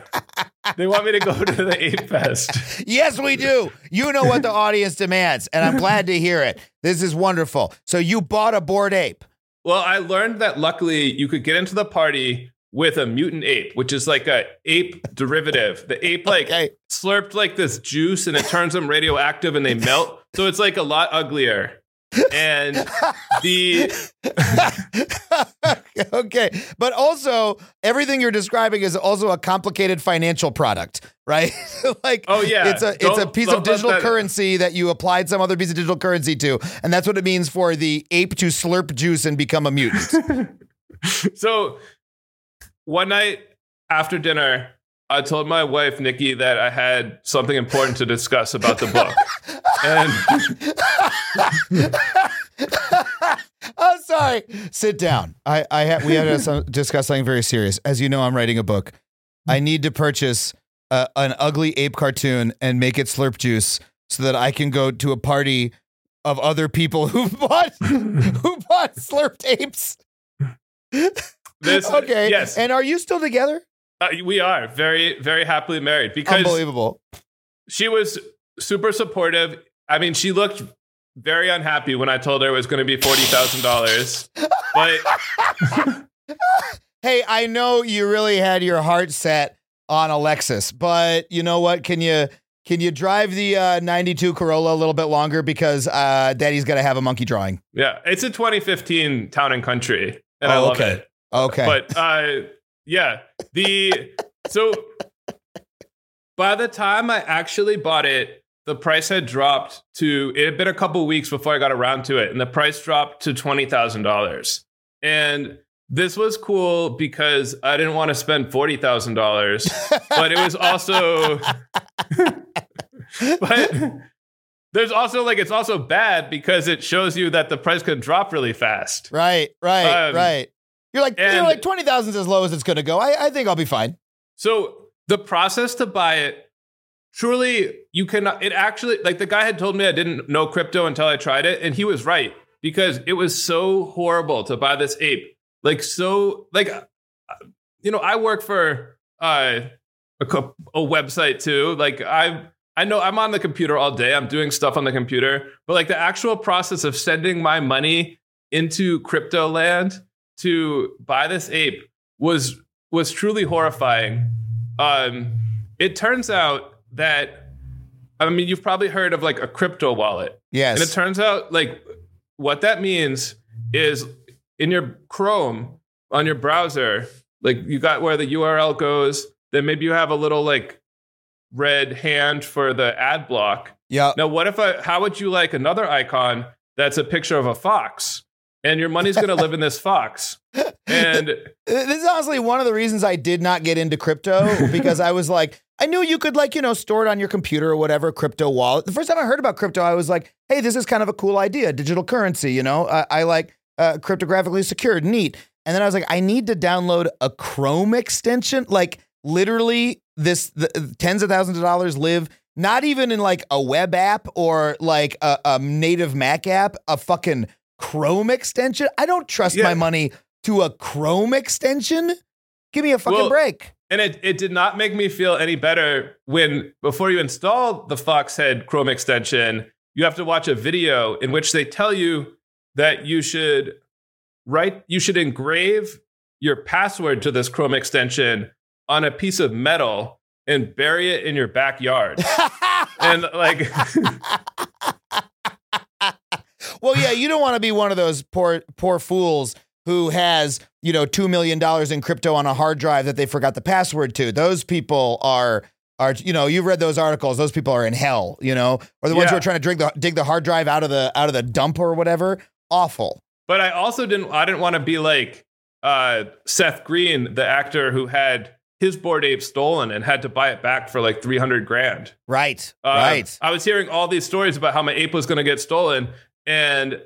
They want me to go to the Ape Fest. [laughs] Yes, we do. You know what the audience demands, and I'm glad to hear it. This is wonderful. So you bought a bored ape. Well, I learned that luckily you could get into the party with a mutant ape, which is like a ape derivative. The ape like Okay. slurped like this juice and it turns them radioactive and they melt. So it's like a lot uglier. And the [laughs] okay. But also, everything you're describing is also a complicated financial product, right? [laughs] like, Oh, yeah. it's a it's a Don't- piece don't of digital that- currency that you applied some other piece of digital currency to, and that's what it means for the ape to slurp juice and become a mutant. [laughs] so one night after dinner, I told my wife Nikki that I had something important to discuss about the book. [laughs] And [laughs] oh, sorry. Sit down. I, I ha- we had to some- discuss something very serious. As you know, I'm writing a book. I need to purchase uh, an ugly ape cartoon and make it slurp juice so that I can go to a party of other people who [laughs] bought who bought slurped apes. This [laughs] Okay. yes, And are you still together? uh, we are very very happily married because Unbelievable. she was super supportive. I mean, she looked very unhappy when I told her it was going to be forty thousand dollars. [laughs] But Hey, I know you really had your heart set on Alexis, but you know what? Can you can you drive the uh, 92 Corolla a little bit longer because uh, Daddy's got to have a monkey drawing? yeah, it's a 2015 Town and Country, and I Oh, love okay. it. Okay. But uh, yeah, the so by the time I actually bought it, the price had dropped to it had been a couple weeks before I got around to it, and the price dropped to twenty thousand dollars. And this was cool because I didn't want to spend forty thousand dollars, but it was also, [laughs] but there's also like it's also bad because it shows you that the price can drop really fast. Right, right, Um, right. You're like, you're like twenty thousand is as low as it's going to go. I, I think I'll be fine. So the process to buy it, truly, you cannot. It actually, like the guy had told me I didn't know crypto until I tried it, and he was right because it was so horrible to buy this ape. Like so, like uh, you know, I work for uh, a, a website too. Like I. I know I'm on the computer all day. I'm doing stuff on the computer, but like the actual process of sending my money into crypto land to buy this ape was was truly horrifying. Um, it turns out that I mean you've probably heard of like a crypto wallet, Yes. and it turns out like what that means is in your Chrome on your browser, like you got where the URL goes, then maybe you have a little like red hand for the ad block. yeah. Now, what if I, how would you like another icon that's a picture of a fox? And your money's going to live in this fox. And This is honestly one of the reasons I did not get into crypto because I was like, I knew you could like, you know, store it on your computer or whatever, crypto wallet. The first time I heard about crypto, I was like, hey, this is kind of a cool idea, digital currency, you know? I, I like uh, cryptographically secured, neat. And then I was like, I need to download a Chrome extension. Like literally this the, tens of thousands of dollars live not even in like a web app or like a, a native Mac app, a fucking Chrome extension. I don't trust Yeah. my money to a Chrome extension. Give me a fucking Well, break. And it, it did not make me feel any better when, before you install the Foxhead Chrome extension, you have to watch a video in which they tell you that you should write, you should engrave your password to this Chrome extension on a piece of metal and bury it in your backyard. [laughs] and like, [laughs] well, yeah, you don't want to be one of those poor poor fools who has, you know, 2 million dollars in crypto on a hard drive that they forgot the password to. Those people are are you know, you've read those articles. Those people are in hell, you know, or the ones who are trying to dig the dig the hard drive out of the out of the dump or whatever. Awful. But I also didn't I didn't want to be like uh, Seth Green, the actor who had his bored ape stolen and had to buy it back for like 300 grand. Right. Uh, right. I was hearing all these stories about how my ape was going to get stolen and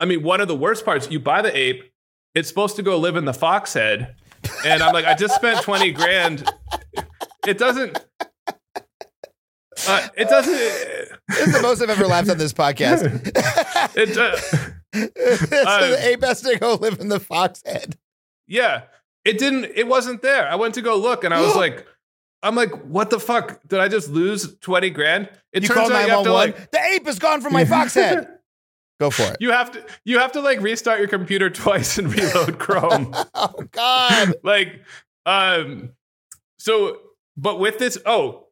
I mean one of the worst parts you buy the ape it's supposed to go live in the fox head and I'm like I just spent 20 grand it doesn't uh, it doesn't This is the most I've ever laughed on this podcast. [laughs] it uh, [laughs] so the ape has to go live in the fox head. Yeah. It didn't it wasn't there. I went to go look and I was [gasps] like I'm like, what the fuck? Did I just lose 20 grand? It You turns out you have to 911. like the ape is gone from my fox [laughs] head. Go for it. you have to you have to like restart your computer twice and reload [laughs] Chrome. Oh God. [laughs] like um so but with this oh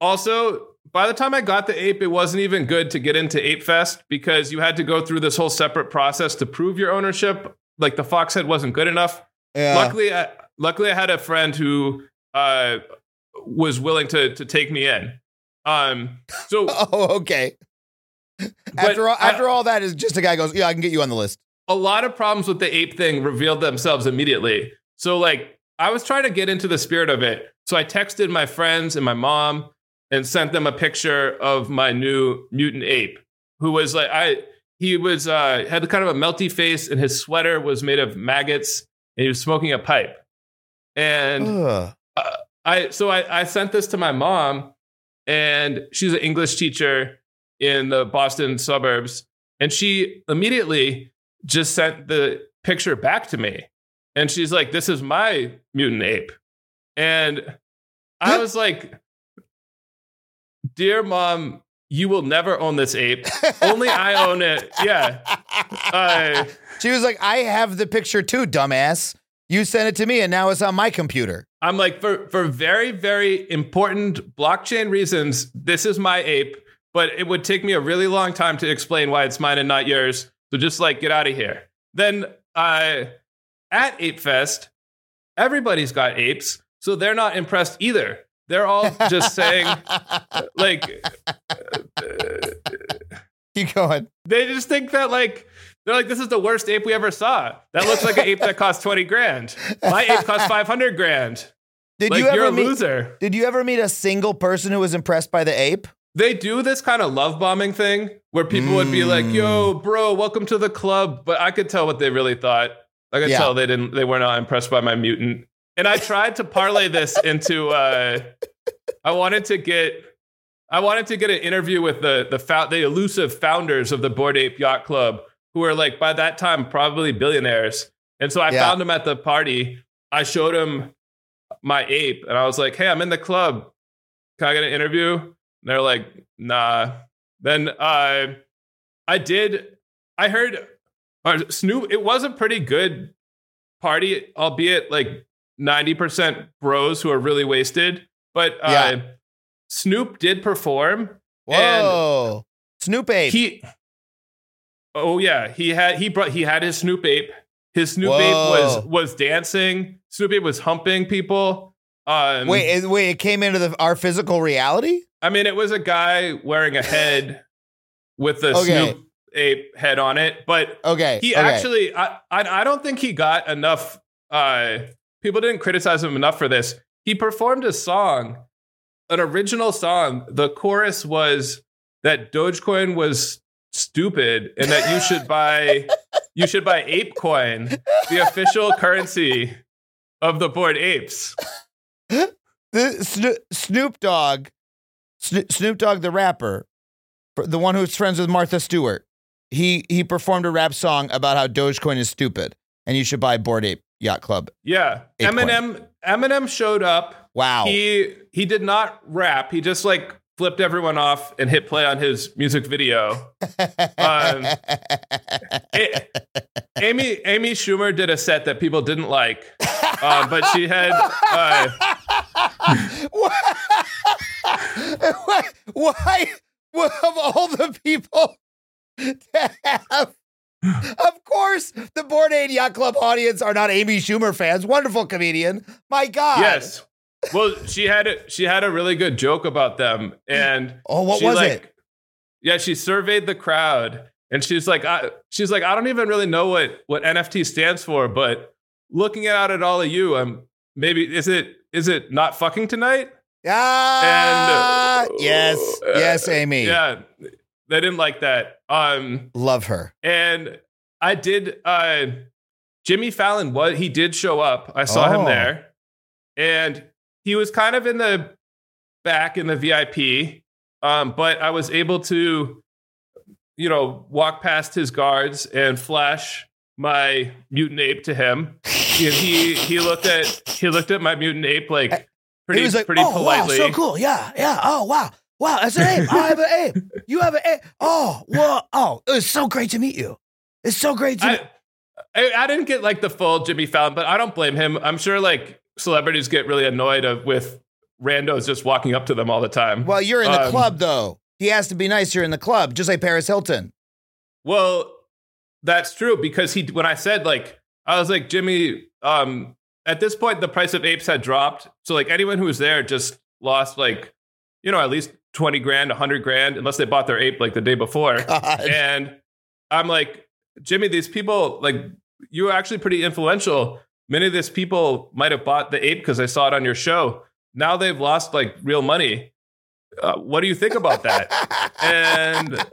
also by the time I got the ape, it wasn't even good to get into Ape Fest because you had to go through this whole separate process to prove your ownership. Like the fox head wasn't good enough. Yeah. luckily I, luckily I had a friend who uh was willing to to take me in. Um so [laughs] Oh, okay. After all, I- after all that is just a guy goes, yeah, I can get you on the list. a lot of problems with the ape thing revealed themselves immediately. So like I was trying to get into the spirit of it. So I texted my friends and my mom and sent them a picture of my new mutant ape who was like I he was uh had kind of a melty face and his sweater was made of maggots and he was smoking a pipe. And Ugh. I so I, I sent this to my mom, and she's an English teacher in the Boston suburbs, and she immediately just sent the picture back to me, and she's like, "This is my mutant ape," and I was like, "Dear mom." You will never own this ape. Only I own it. Yeah. Uh, [laughs] she was like, I have the picture too, dumbass. You sent it to me and now it's on my computer. I'm like, for, for very, very important blockchain reasons, this is my ape, but it would take me a really long time to explain why it's mine and not yours. So just like, get out of here. Then uh, at Ape Fest, everybody's got apes, so they're not impressed either. They're all just saying, [laughs] like, Keep going. they just think that, like, They're like, this is the worst ape we ever saw. That looks like an ape that cost 20 grand. My ape cost [laughs] 500 grand. Did like, you ever you're a meet, loser. Did you ever meet a single person who was impressed by the ape? They do this kind of love bombing thing where people would be like, yo, Mm. bro, welcome to the club. But I could tell what they really thought. I could Yeah. tell they didn't, they were not impressed by my mutant. And I tried to parlay this into, uh, I wanted to get, I wanted to get an interview with the, the, the elusive founders of the Bored Ape Yacht Club, who were like, by that time, probably billionaires. And so I Yeah. found him at the party. I showed him my ape and I was like, hey, I'm in the club. Can I get an interview? And they're like, nah. Then uh, I did, I heard uh, Snoop, it was a pretty good party, albeit like 90% bros who are really wasted. But uh, Yeah. Snoop did perform. Whoa. Snoop ape. He, oh yeah, he had he brought he had his Snoop ape. His Snoop ape was was dancing. Snoop ape was humping people. Um, wait, it, wait, it came into the, our physical reality? I mean, it was a guy wearing a head with the Okay. Snoop ape head on it, but Okay. he okay. actually, I, I, I don't think he got enough. Uh, people didn't criticize him enough for this. He performed a song, an original song. The chorus was that Dogecoin was stupid and that you should buy, you should buy ApeCoin, the official currency of the bored apes. the Sno- Snoop Dogg, Sno- Snoop Dogg the rapper, the one who's friends with Martha Stewart. He he performed a rap song about how Dogecoin is stupid and you should buy Bored Ape Yacht Club. Yeah, ApeCoin. Eminem. Eminem showed up. Wow. He he did not rap. He just like flipped everyone off and hit play on his music video. Um, A- Amy Amy Schumer did a set that people didn't like, uh, but she had uh, why, [laughs] why, why of all the people to have of course the Bored Ape Yacht Club audience are not Amy Schumer fans. Wonderful comedian. My God. yes. Well, she had a, she had a really good joke about them, and Oh, what was like- it? Yeah, she surveyed the crowd, and she's like, I, she's like, I don't even really know what what NFT stands for, but looking out at all of you, I'm maybe is it is it not fucking tonight? Ah, And, uh, yes, uh, yes, Amy. Yeah, they didn't like that. Um, Love her. and I did. Uh, Jimmy Fallon was he did show up. I saw Oh. him there, and he was kind of in the back in the VIP. Um, but I was able to, you know, walk past his guards and flash my mutant ape to him. And he he looked at he looked at my mutant ape like pretty he was like, pretty "Oh politely. wow, so cool, yeah, yeah. Oh wow, wow, that's an ape. I have an ape. You have an ape. Oh, well, oh, it's so great to meet you. It's so great to. meet I, I, I didn't get like the full Jimmy Fallon, but I don't blame him. I'm sure like celebrities get really annoyed of with randos just walking up to them all the time. Well, you're in the Um, club though. He has to be nice. You're in the club, just like Paris Hilton. Well, that's true because he when I said like I was like Jimmy. Um, at this point, the price of apes had dropped, so like anyone who was there just lost like you know at least twenty grand, hundred grand, unless they bought their ape like the day before. [laughs] God. And I'm like, Jimmy, these people, like, you were actually pretty influential. Many of these people might have bought the ape because I saw it on your show. Now they've lost like real money. Uh, what do you think about that? [laughs] and uh,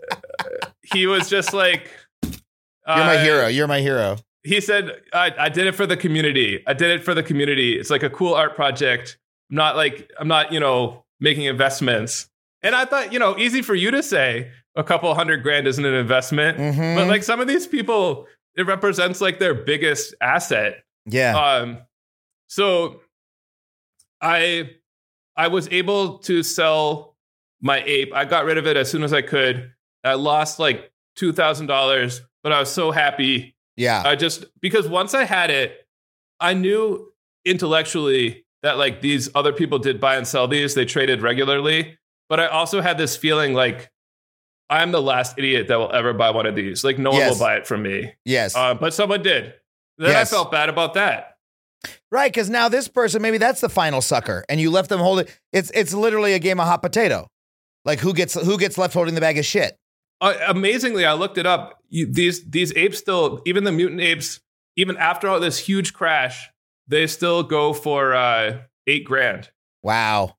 he was just like, You're my uh, hero. You're my hero. He said, I, I did it for the community. I did it for the community. It's like a cool art project. I'm not like, I'm not, you know, making investments. And I thought, you know, easy for you to say a couple hundred grand isn't an investment. Mhm. But like some of these people, it represents like their biggest asset. Yeah. Um, so I I was able to sell my ape. I got rid of it as soon as I could. I lost like two thousand dollars, but I was so happy. yeah. I just because once I had it, I knew intellectually that like these other people did buy and sell these. They traded regularly, but I also had this feeling like I'm the last idiot that will ever buy one of these. Like no one will buy it from me. yes. Uh, but someone did. Then Yes. I felt bad about that. right. Because now this person, maybe that's the final sucker, and you left them holding. It's it's literally a game of hot potato. Like who gets who gets left holding the bag of shit. uh, amazingly, I looked it up. You, these these apes still, even the mutant apes, even after all this huge crash, they still go for uh, eight grand. Wow.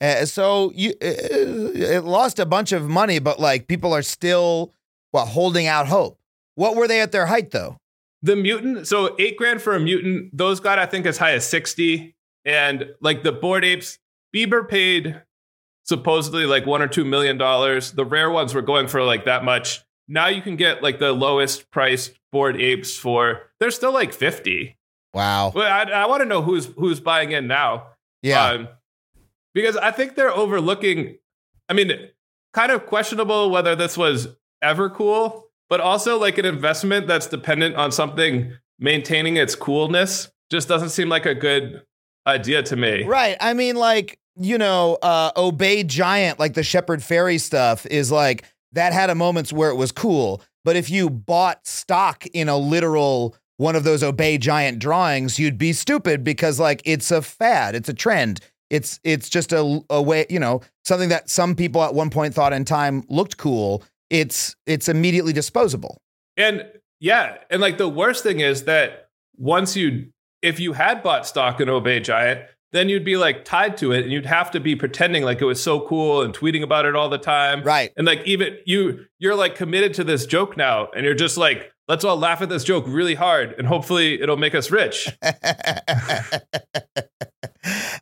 Uh, so you uh, it lost a bunch of money, but like people are still well holding out hope. What were they at their height though? The mutant, so eight grand for a mutant. Those got I think as high as sixty, and like the bored apes, Bieber paid supposedly like one or two million dollars. The rare ones were going for like that much. Now you can get like the lowest priced bored apes for they're still like fifty. Wow. But I, I want to know who's who's buying in now. Yeah. Um, because I think they're overlooking. I mean, kind of questionable whether this was ever cool, but also like an investment that's dependent on something maintaining its coolness just doesn't seem like a good idea to me. Right. I mean, like, you know, uh, Obey Giant, like the Shepard Fairey stuff, is like that had a moments where it was cool. But if you bought stock in a literal one of those Obey Giant drawings, you'd be stupid because like it's a fad, it's a trend. It's it's just a, a way, you know, something that some people at one point thought in time looked cool. It's it's immediately disposable. And yeah, and like the worst thing is that once you if you had bought stock in Obey Giant, then you'd be like tied to it and you'd have to be pretending like it was so cool and tweeting about it all the time. Right. And like even you you're like committed to this joke now and you're just like let's all laugh at this joke really hard and hopefully it'll make us rich. [laughs]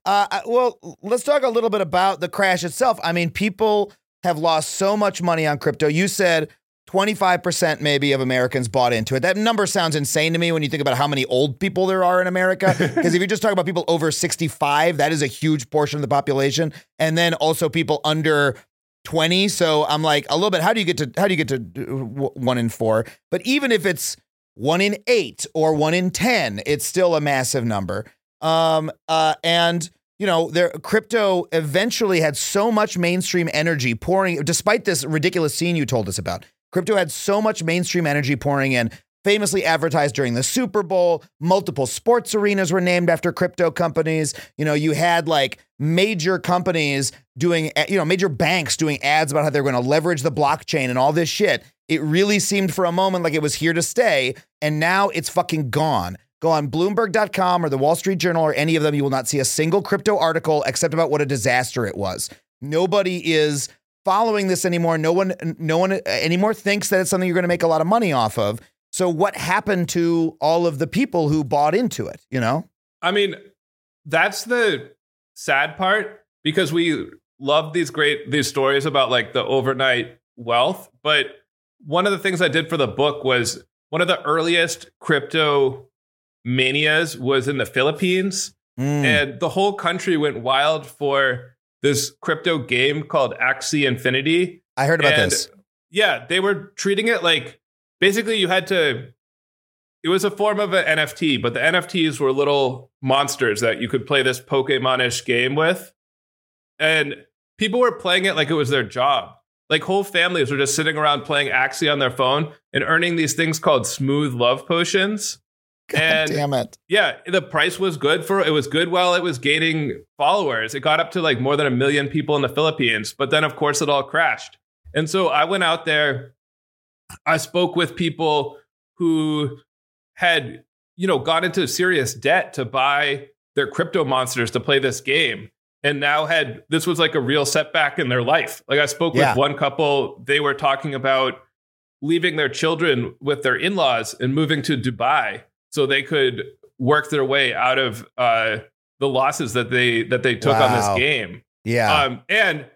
uh, well, let's talk a little bit about the crash itself. I mean, people have lost so much money on crypto. You said 25% maybe of Americans bought into it. That number sounds insane to me when you think about how many old people there are in America. [laughs] Because if you just talk about people over 65, that is a huge portion of the population. And then also people under 20. So I'm like a little bit, how do you get to, how do you get to uh, one in four? But even if it's one in eight or one in 10, it's still a massive number. Um, uh, and you know, their crypto eventually had so much mainstream energy pouring, despite this ridiculous scene you told us about. Crypto had so much mainstream energy pouring in, famously advertised during the Super Bowl. Multiple sports arenas were named after crypto companies. You know, you had like major companies doing, eh, you know, major banks doing ads about how they're going to leverage the blockchain and all this shit. It really seemed for a moment like it was here to stay. And now it's fucking gone. Go on Bloomberg.com or the Wall Street Journal or any of them. You will not see a single crypto article except about what a disaster it was. Nobody is following this anymore. No one, no one uh, anymore thinks that it's something you're going to make a lot of money off of. So what happened to all of the people who bought into it? You know, I mean, that's the sad part because we love these great these stories about like the overnight wealth. But one of the things I did for the book was one of the earliest crypto manias was in the Philippines, Mm. and the whole country went wild for this crypto game called Axie Infinity. I heard about And, this. Yeah, they were treating it like basically you had to. It was a form of an NFT, but the NFTs were little monsters that you could play this Pokemon-ish game with, and people were playing it like it was their job. Like whole families were just sitting around playing Axie on their phone and earning these things called smooth love potions. God and- damn it! Yeah, the price was good for it was good while it was gaining followers. It got up to like more than a million people in the Philippines, but then of course it all crashed. And so I went out there I spoke with people who had, you know, got into serious debt to buy their crypto monsters to play this game and now had this was like a real setback in their life. Like I spoke Yeah. with one couple, they were talking about leaving their children with their in-laws and moving to Dubai so they could work their way out of uh, the losses that they that they took on this game. Yeah, Um, and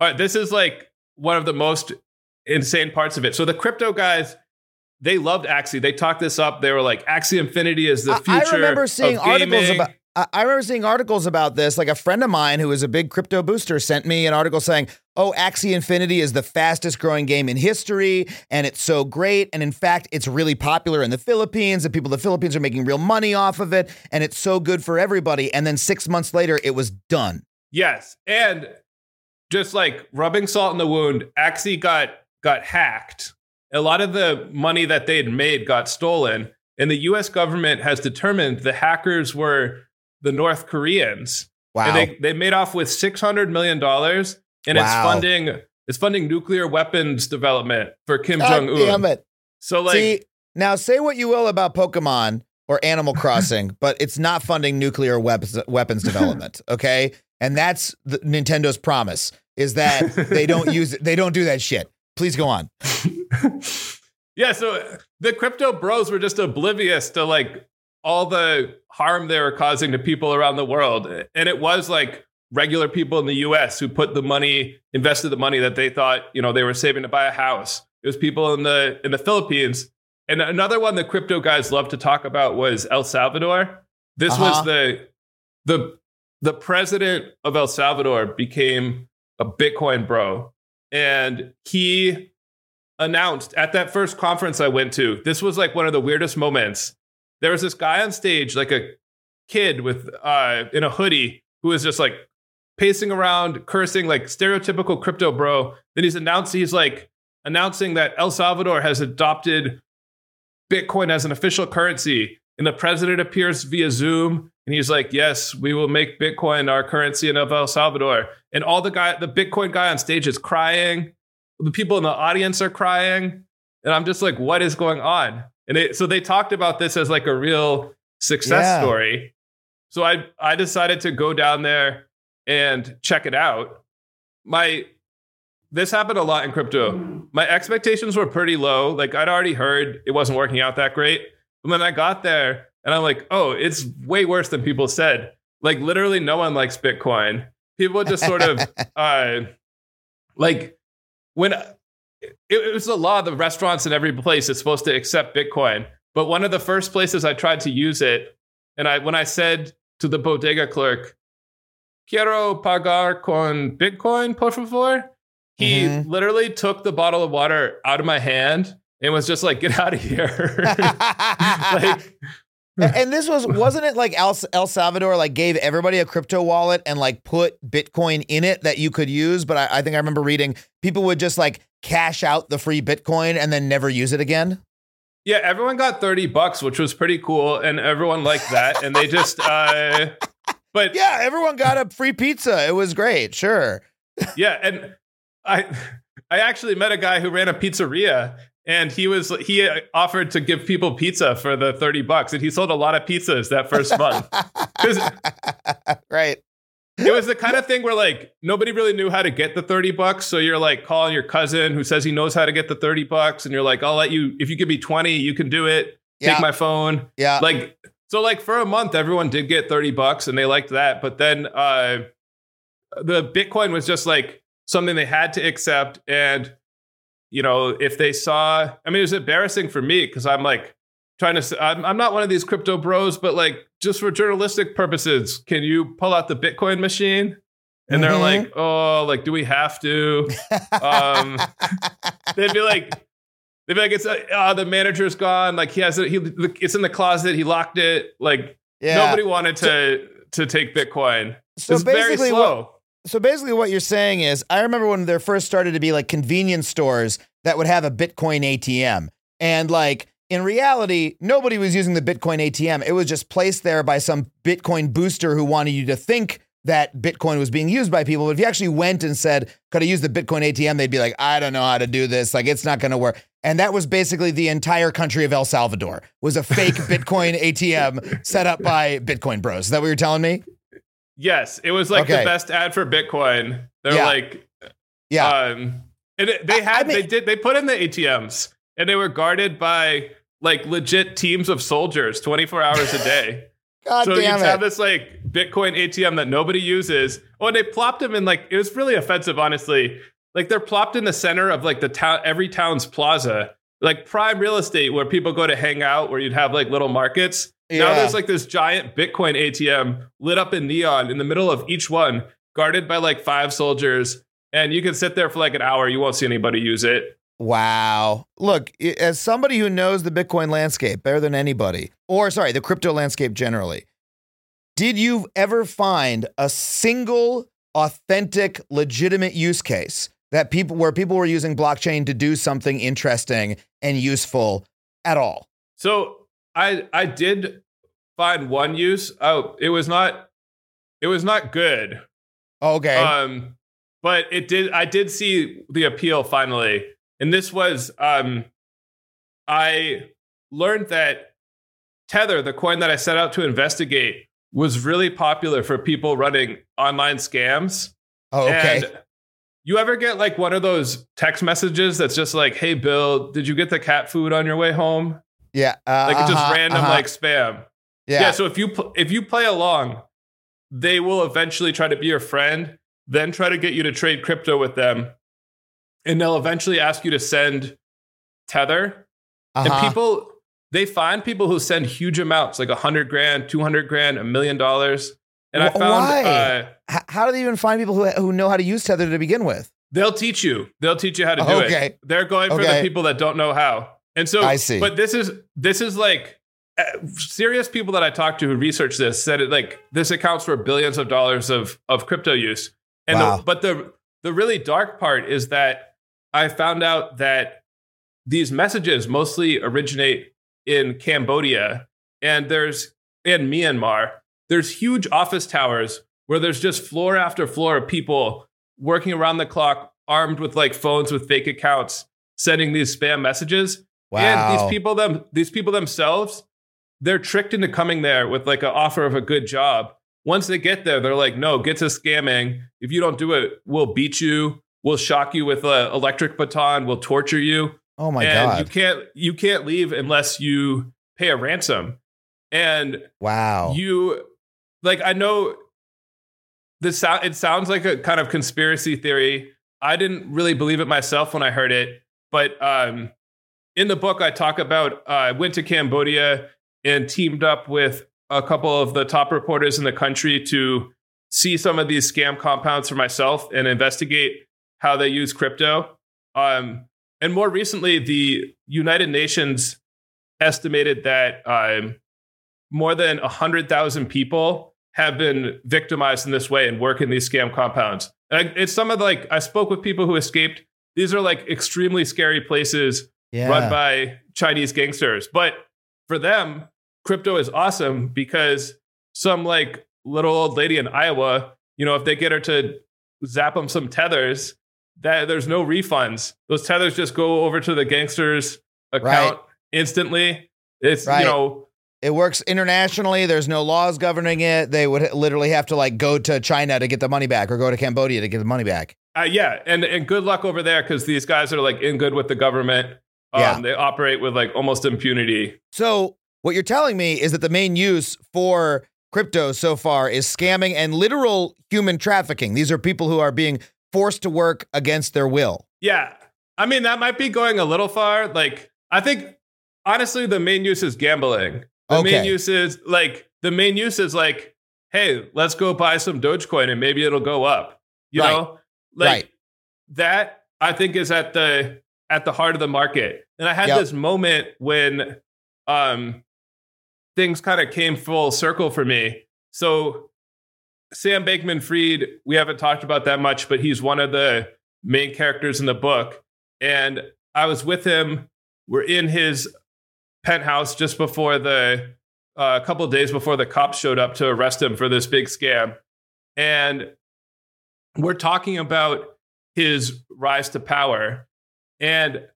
uh, this is like one of the most insane parts of it. So the crypto guys, they loved Axie. They talked this up. They were like, Axie Infinity is the future. I remember seeing articles about. I remember seeing articles about this. Like a friend of mine who is a big crypto booster sent me an article saying, "Oh, Axie Infinity is the fastest growing game in history, and it's so great. And in fact, it's really popular in the Philippines, and people in the Philippines are making real money off of it, and it's so good for everybody." And then six months later, it was done. Yes, and just like rubbing salt in the wound, Axie got got hacked. A lot of the money that they had made got stolen, and the U.S. government has determined the hackers were the North Koreans. Wow. And they, they made off with $600 million, and it's funding is funding nuclear weapons development for Kim God Jong damn Un. it. So like, See, now say what you will about Pokemon or Animal [laughs] Crossing, but it's not funding nuclear weapons weapons development. [laughs] Okay, and that's the, Nintendo's promise is that they don't [laughs] use they don't do that shit. Please go on. yeah. So the crypto bros were just oblivious to like all the harm they were causing to people around the world, and it was like regular people in the U.S. who put the money, invested the money that they thought you know they were saving to buy a house. It was people in the in the Philippines. And another one the crypto guys love to talk about was El Salvador. This Uh-huh. was the the the president of El Salvador became a Bitcoin bro, and he announced at that first conference I went to. This was like one of the weirdest moments. There was this guy on stage, like a kid with uh in a hoodie, who was just like pacing around, cursing, like stereotypical crypto bro. Then he's announced he's like announcing that El Salvador has adopted Bitcoin as an official currency. And the president appears via Zoom and he's like, Yes, we will make Bitcoin our currency in El Salvador. And all the guy, the Bitcoin guy on stage is crying. The people in the audience are crying. And I'm just like, what is going on? And it, so they talked about this as like a real success Yeah. story. So I I decided to go down there and check it out. My this happened a lot in crypto. My expectations were pretty low. Like I'd already heard it wasn't working out that great. But when I got there and I'm like, oh, it's way worse than people said. Like literally no one likes Bitcoin. People just sort of [laughs] uh like when it, it was a law the restaurants in every place is supposed to accept Bitcoin. But one of the first places I tried to use it, and I when I said to the bodega clerk, quiero pagar con Bitcoin, por favor. He Mhm. literally took the bottle of water out of my hand and was just like, get out of here. [laughs] like, and this was wasn't it like El, El Salvador like gave everybody a crypto wallet and like put Bitcoin in it that you could use, but I, I think I remember reading people would just like cash out the free Bitcoin and then never use it again. yeah, everyone got 30 bucks, which was pretty cool. And everyone liked that. And they just, [laughs] uh, but Yeah, everyone got a free pizza. It was great. Sure. yeah and i i actually met a guy who ran a pizzeria and he was he offered to give people pizza for the 30 bucks and he sold a lot of pizzas that first month [laughs] right. It was the kind of thing where like nobody really knew how to get the 30 bucks. So you're like calling your cousin who says he knows how to get the 30 bucks and you're like i'll let you if you give me 20 you can do it. Yeah. take my phone. Yeah. like so like for a month everyone did get 30 bucks and they liked that. But then uh the bitcoin was just like something they had to accept. And you know if they saw i mean it was embarrassing for me because i'm like trying to I'm, I'm not one of these crypto bros but like just for journalistic purposes can you pull out the bitcoin machine? And they're Mhm. like oh like do we have to? Um [laughs] they'd be like they'd be like it's uh, uh, the manager's gone. Like he has it he it's in the closet. He locked it. Like yeah. nobody wanted to to take bitcoin. so it's very basically slow. what so basically what you're saying is I remember when there first started to be like convenience stores that would have a Bitcoin ATM. And like in reality, nobody was using the Bitcoin ATM. It was just placed there by some Bitcoin booster who wanted you to think that Bitcoin was being used by people. But if you actually went and said, could I use the Bitcoin ATM? They'd be like, I don't know how to do this. Like it's not going to work. And that was basically the entire country of El Salvador was a fake [laughs] Bitcoin ATM set up by Bitcoin bros. Is that what you're telling me? yes it was like Okay. the best ad for bitcoin they're Yeah. like Yeah. um and it, they I- I had mean- they did they put in the atms and they were guarded by like legit teams of soldiers 24 hours a day [laughs] God so you damn have this like Bitcoin ATM that nobody uses. Oh, and they plopped them in like it was really offensive, honestly. Like they're plopped in the center of like the town, every town's plaza, like prime real estate where people go to hang out, where you'd have like little markets. Now there's like this giant Bitcoin ATM lit up in neon in the middle of each one, guarded by like five soldiers, and you can sit there for like an hour. You won't see anybody use it. Wow. Look, as somebody who knows the Bitcoin landscape better than anybody, or sorry, the crypto landscape generally, did you ever find a single authentic, legitimate use case that people where people were using blockchain to do something interesting and useful at all? So I I did find one use. Oh, it was not it was not good. Okay. Um, but it did. I did see the appeal finally, and this was. Um, I learned that Tether, the coin that I set out to investigate, was really popular for people running online scams. Oh, okay. And you ever get like one of those text messages that's just like, "Hey, Bill, did you get the cat food on your way home?" yeah. Uh, Like it's just uh-huh, random uh-huh. like spam. yeah. Yeah. so if you pl- if you play along, they will eventually try to be your friend, then try to get you to trade crypto with them, and they'll eventually ask you to send tether. uh-huh. And people they find people who send huge amounts, like a hundred grand, two hundred grand, a million dollars. And I found uh, H- how do they even find people who who know how to use Tether to begin with? They'll teach you. They'll teach you how to do Okay. it. They're going for Okay. the people that don't know how. And so I see. But this is this is like uh, serious people that I talked to who researched this said it like this accounts for billions of dollars of of crypto use. And Wow. the, but the the really dark part is that I found out that these messages mostly originate in Cambodia and there's in Myanmar. There's huge office towers where there's just floor after floor of people working around the clock, armed with like phones with fake accounts, sending these spam messages. Wow. And these people them these people themselves, they're tricked into coming there with like an offer of a good job. Once they get there, they're like, no, get to scamming. If you don't do it, we'll beat you. We'll shock you with an electric baton. We'll torture you Oh my and god. you can't you can't leave unless you pay a ransom and wow. you like i know this sound it sounds like a kind of conspiracy theory i didn't really believe it myself when i heard it but um in the book i talk about uh, i went to cambodia and teamed up with a couple of the top reporters in the country to see some of these scam compounds for myself and investigate how they use crypto um, and more recently, the United Nations estimated that um, more than 100,000 people have been victimized in this way and work in these scam compounds. And it's some of the, like, I spoke with people who escaped. These are like extremely scary places yeah. run by Chinese gangsters. But for them, crypto is awesome because some like little old lady in Iowa, you know, if they get her to zap them some tethers, that there's no refunds. Those tethers just go over to the gangster's account Right. instantly. It's Right. you know, it works internationally. There's no laws governing it. They would literally have to like go to China to get the money back or go to Cambodia to get the money back. uh, yeah, and and good luck over there because these guys are like in good with the government. Um, Yeah. they operate with like almost impunity. So what you're telling me is that the main use for crypto so far is scamming and literal human trafficking. These are people who are being forced to work against their will. Yeah. I mean, that might be going a little far. Like, I think honestly, the main use is gambling. The main use is like, the main use is like, hey, let's go buy some Dogecoin and maybe it'll go up. You Right. know? Like Right. that I think is at the at the heart of the market. And I had Yep. this moment when um things kind of came full circle for me. So Sam Bankman-Fried, we haven't talked about that much, but he's one of the main characters in the book. And I was with him. We're in his penthouse just before the uh, a couple days before the cops showed up to arrest him for this big scam. And we're talking about his rise to power. And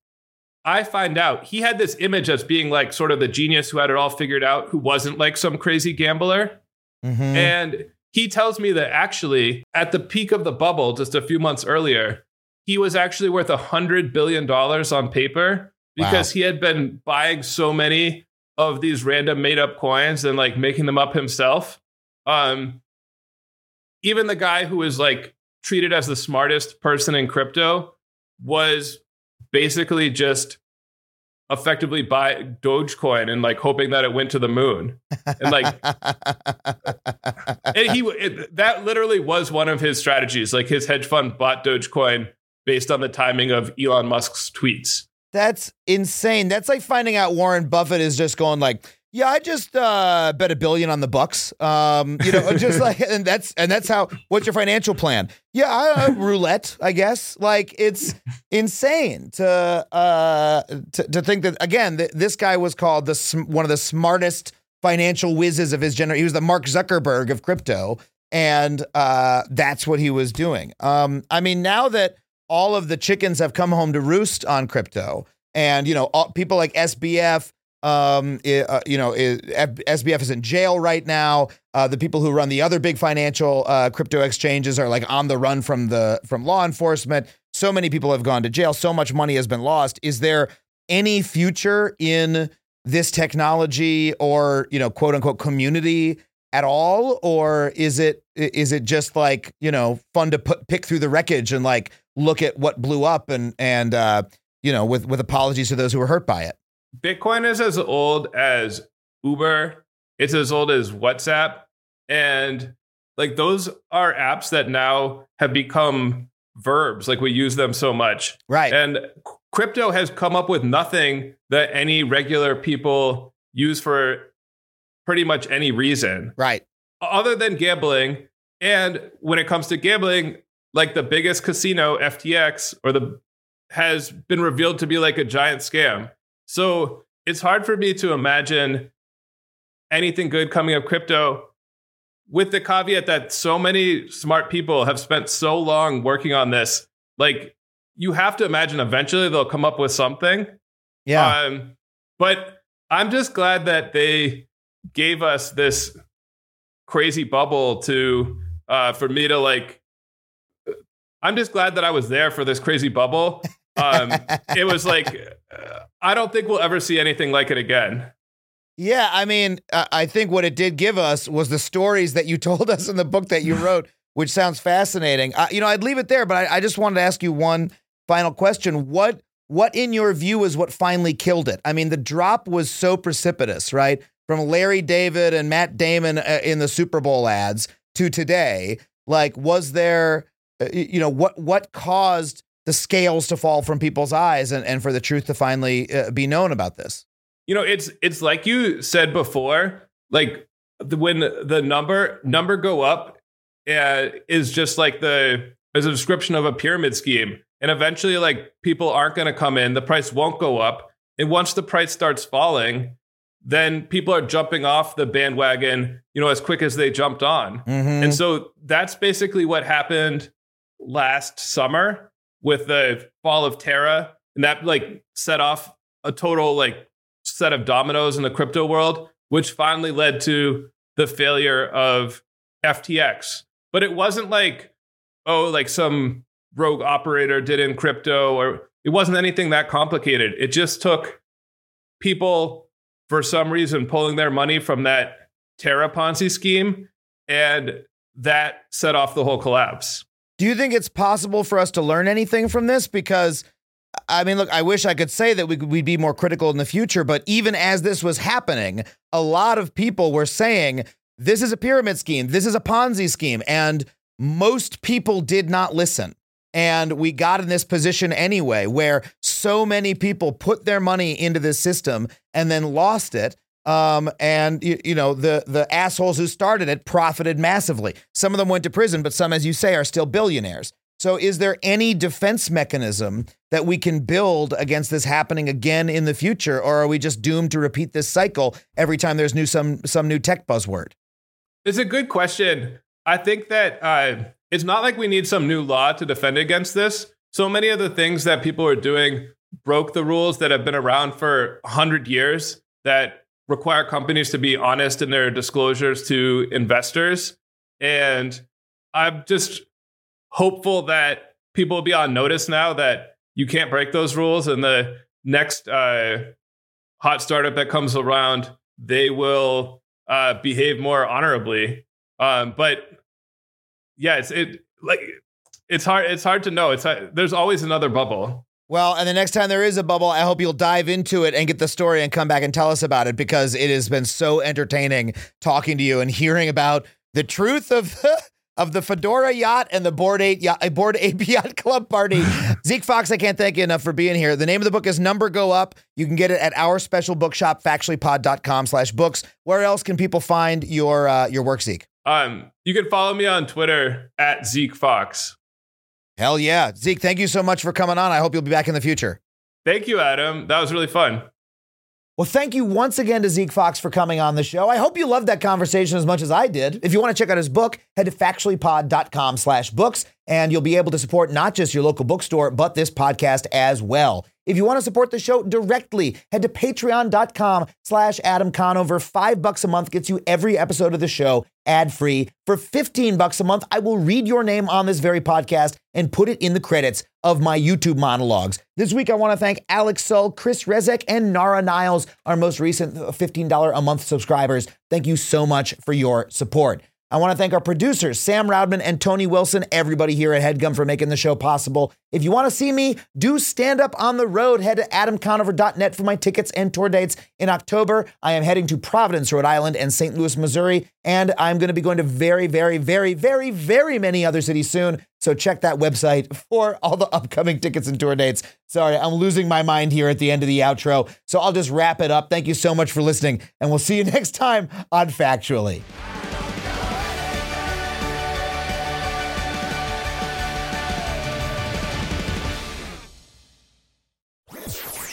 I find out he had this image as being like sort of the genius who had it all figured out, who wasn't like some crazy gambler. Mhm. And he tells me that actually, at the peak of the bubble, just a few months earlier, he was actually worth a hundred billion dollars on paper because he had been buying so many of these random made up coins and like making them up himself. Um, even the guy who was like treated as the smartest person in crypto was basically just effectively buy Dogecoin and like hoping that it went to the moon. And like [laughs] and he it, that literally was one of his strategies. Like his hedge fund bought Dogecoin based on the timing of Elon Musk's tweets. That's insane. That's like finding out Warren Buffett is just going like, yeah, I just uh, bet a billion on the Bucks. Um, you know, just [laughs] like, and that's and that's how. What's your financial plan? Yeah, I, uh, roulette, I guess. Like it's insane to uh to, to think that again. Th- this guy was called the sm- one of the smartest financial whizzes of his generation. He was the Mark Zuckerberg of crypto. and uh, that's what he was doing. Um, I mean, now that all of the chickens have come home to roost on crypto, and you know, all, people like SBF, um, i- uh, you know, i- F- SBF is in jail right now. Uh, the people who run the other big financial uh, crypto exchanges are like on the run from the from law enforcement. So many people have gone to jail. So much money has been lost. Is there any future in this technology or you know, quote unquote, community at all, or is it is it just like you know fun to put pick through the wreckage and like look at what blew up and and uh, you know with with apologies to those who were hurt by it? Bitcoin is as old as Uber. It's as old as WhatsApp. And like those are apps that now have become verbs. Like we use them so much. Right. And crypto has come up with nothing that any regular people use for pretty much any reason right. other than gambling. And when it comes to gambling, like the biggest casino, FTX, or the has been revealed to be like a giant scam. So it's hard for me to imagine anything good coming of crypto with the caveat that so many smart people have spent so long working on this. Like you have to imagine eventually they'll come up with something. Yeah. Um, but I'm just glad that they gave us this crazy bubble to uh, for me to like. I'm just glad that I was there for this crazy bubble. [laughs] Um, it was like uh, I don't think we'll ever see anything like it again. Yeah, I mean, I think what it did give us was the stories that you [laughs] told us in the book that you wrote, which sounds fascinating. Uh, you know, I'd leave it there, but I, I just wanted to ask you one final question. What, what in your view is what finally killed it? I mean, the drop was so precipitous, right? From Larry David and Matt Damon uh, in the Super Bowl ads to today. Like, was there, uh, you know, what what caused the scales to fall from people's eyes and, and for the truth to finally uh, be known about this? You know, it's it's like you said before, like the, when the number number go up uh, is just like the is a description of a pyramid scheme, and eventually, like people aren't going to come in, the price won't go up, and once the price starts falling, then people are jumping off the bandwagon, you know, as quick as they jumped on. Mhm. And so that's basically what happened last summer with the fall of Terra. And that like set off a total like set of dominoes in the crypto world, which finally led to the failure of FTX. But it wasn't like, oh, like some rogue operator did in crypto, or it wasn't anything that complicated. It just took people for some reason pulling their money from that Terra Ponzi scheme, and that set off the whole collapse. Do you think it's possible for us to learn anything from this? Because, I mean, look, I wish I could say that we'd be more critical in the future, but even as this was happening, a lot of people were saying, this is a pyramid scheme, this is a Ponzi scheme. And most people did not listen. And we got in this position anyway, where so many people put their money into this system and then lost it. Um, and you, you know the the assholes who started it profited massively. Some of them went to prison, but some, as you say, are still billionaires. So, is there any defense mechanism that we can build against this happening again in the future, or are we just doomed to repeat this cycle every time there's new some some new tech buzzword? It's a good question. I think that uh, it's not like we need some new law to defend against this. So many of the things that people are doing broke the rules that have been around for 100 years that require companies to be honest in their disclosures to investors. And I'm just hopeful that people will be on notice now that you can't break those rules. And the next uh, hot startup that comes around, they will uh, behave more honorably. Um, but yeah, it's it like it's hard. It's hard to know. It's uh, there's always another bubble. Well, and the next time there is a bubble, I hope you'll dive into it and get the story and come back and tell us about it because it has been so entertaining talking to you and hearing about the truth of [laughs] of the Fedora yacht and the Bored Ape yacht, Bored Ape [laughs] Yacht Club party. [laughs] Zeke Faux, I can't thank you enough for being here. The name of the book is Number Go Up. You can get it at our special bookshop, factuallypod.com slash books. Where else can people find your uh, your work, Zeke? Um, you can follow me on Twitter at Zeke Faux. Hell yeah. Zeke, thank you so much for coming on. I hope you'll be back in the future. Thank you, Adam. That was really fun. Well, thank you once again to Zeke Faux for coming on the show. I hope you loved that conversation as much as I did. If you want to check out his book, head to factuallypod.com slash books, and you'll be able to support not just your local bookstore, but this podcast as well. If you want to support the show directly, head to patreon.com slash Adam Conover. Five bucks a month gets you every episode of the show ad-free. For 15 bucks a month, I will read your name on this very podcast and put it in the credits of my YouTube monologues. This week, I want to thank Alex Sull, Chris Rezek, and Nara Niles, our most recent $15 a month subscribers. Thank you so much for your support. I want to thank our producers, Sam Roudman and Tony Wilson, everybody here at HeadGum for making the show possible. If you want to see me do stand up on the road, head to adamconover.net for my tickets and tour dates. In October, I am heading to Providence, Rhode Island and St. Louis, Missouri, and I'm going to be going to very, very, very, very, very many other cities soon. So check that website [laughs] for all the upcoming tickets and tour dates. Sorry, I'm losing my mind here at the end of the outro. So I'll just wrap it up. Thank you so much for listening, and we'll see you [laughs] next time on Factually.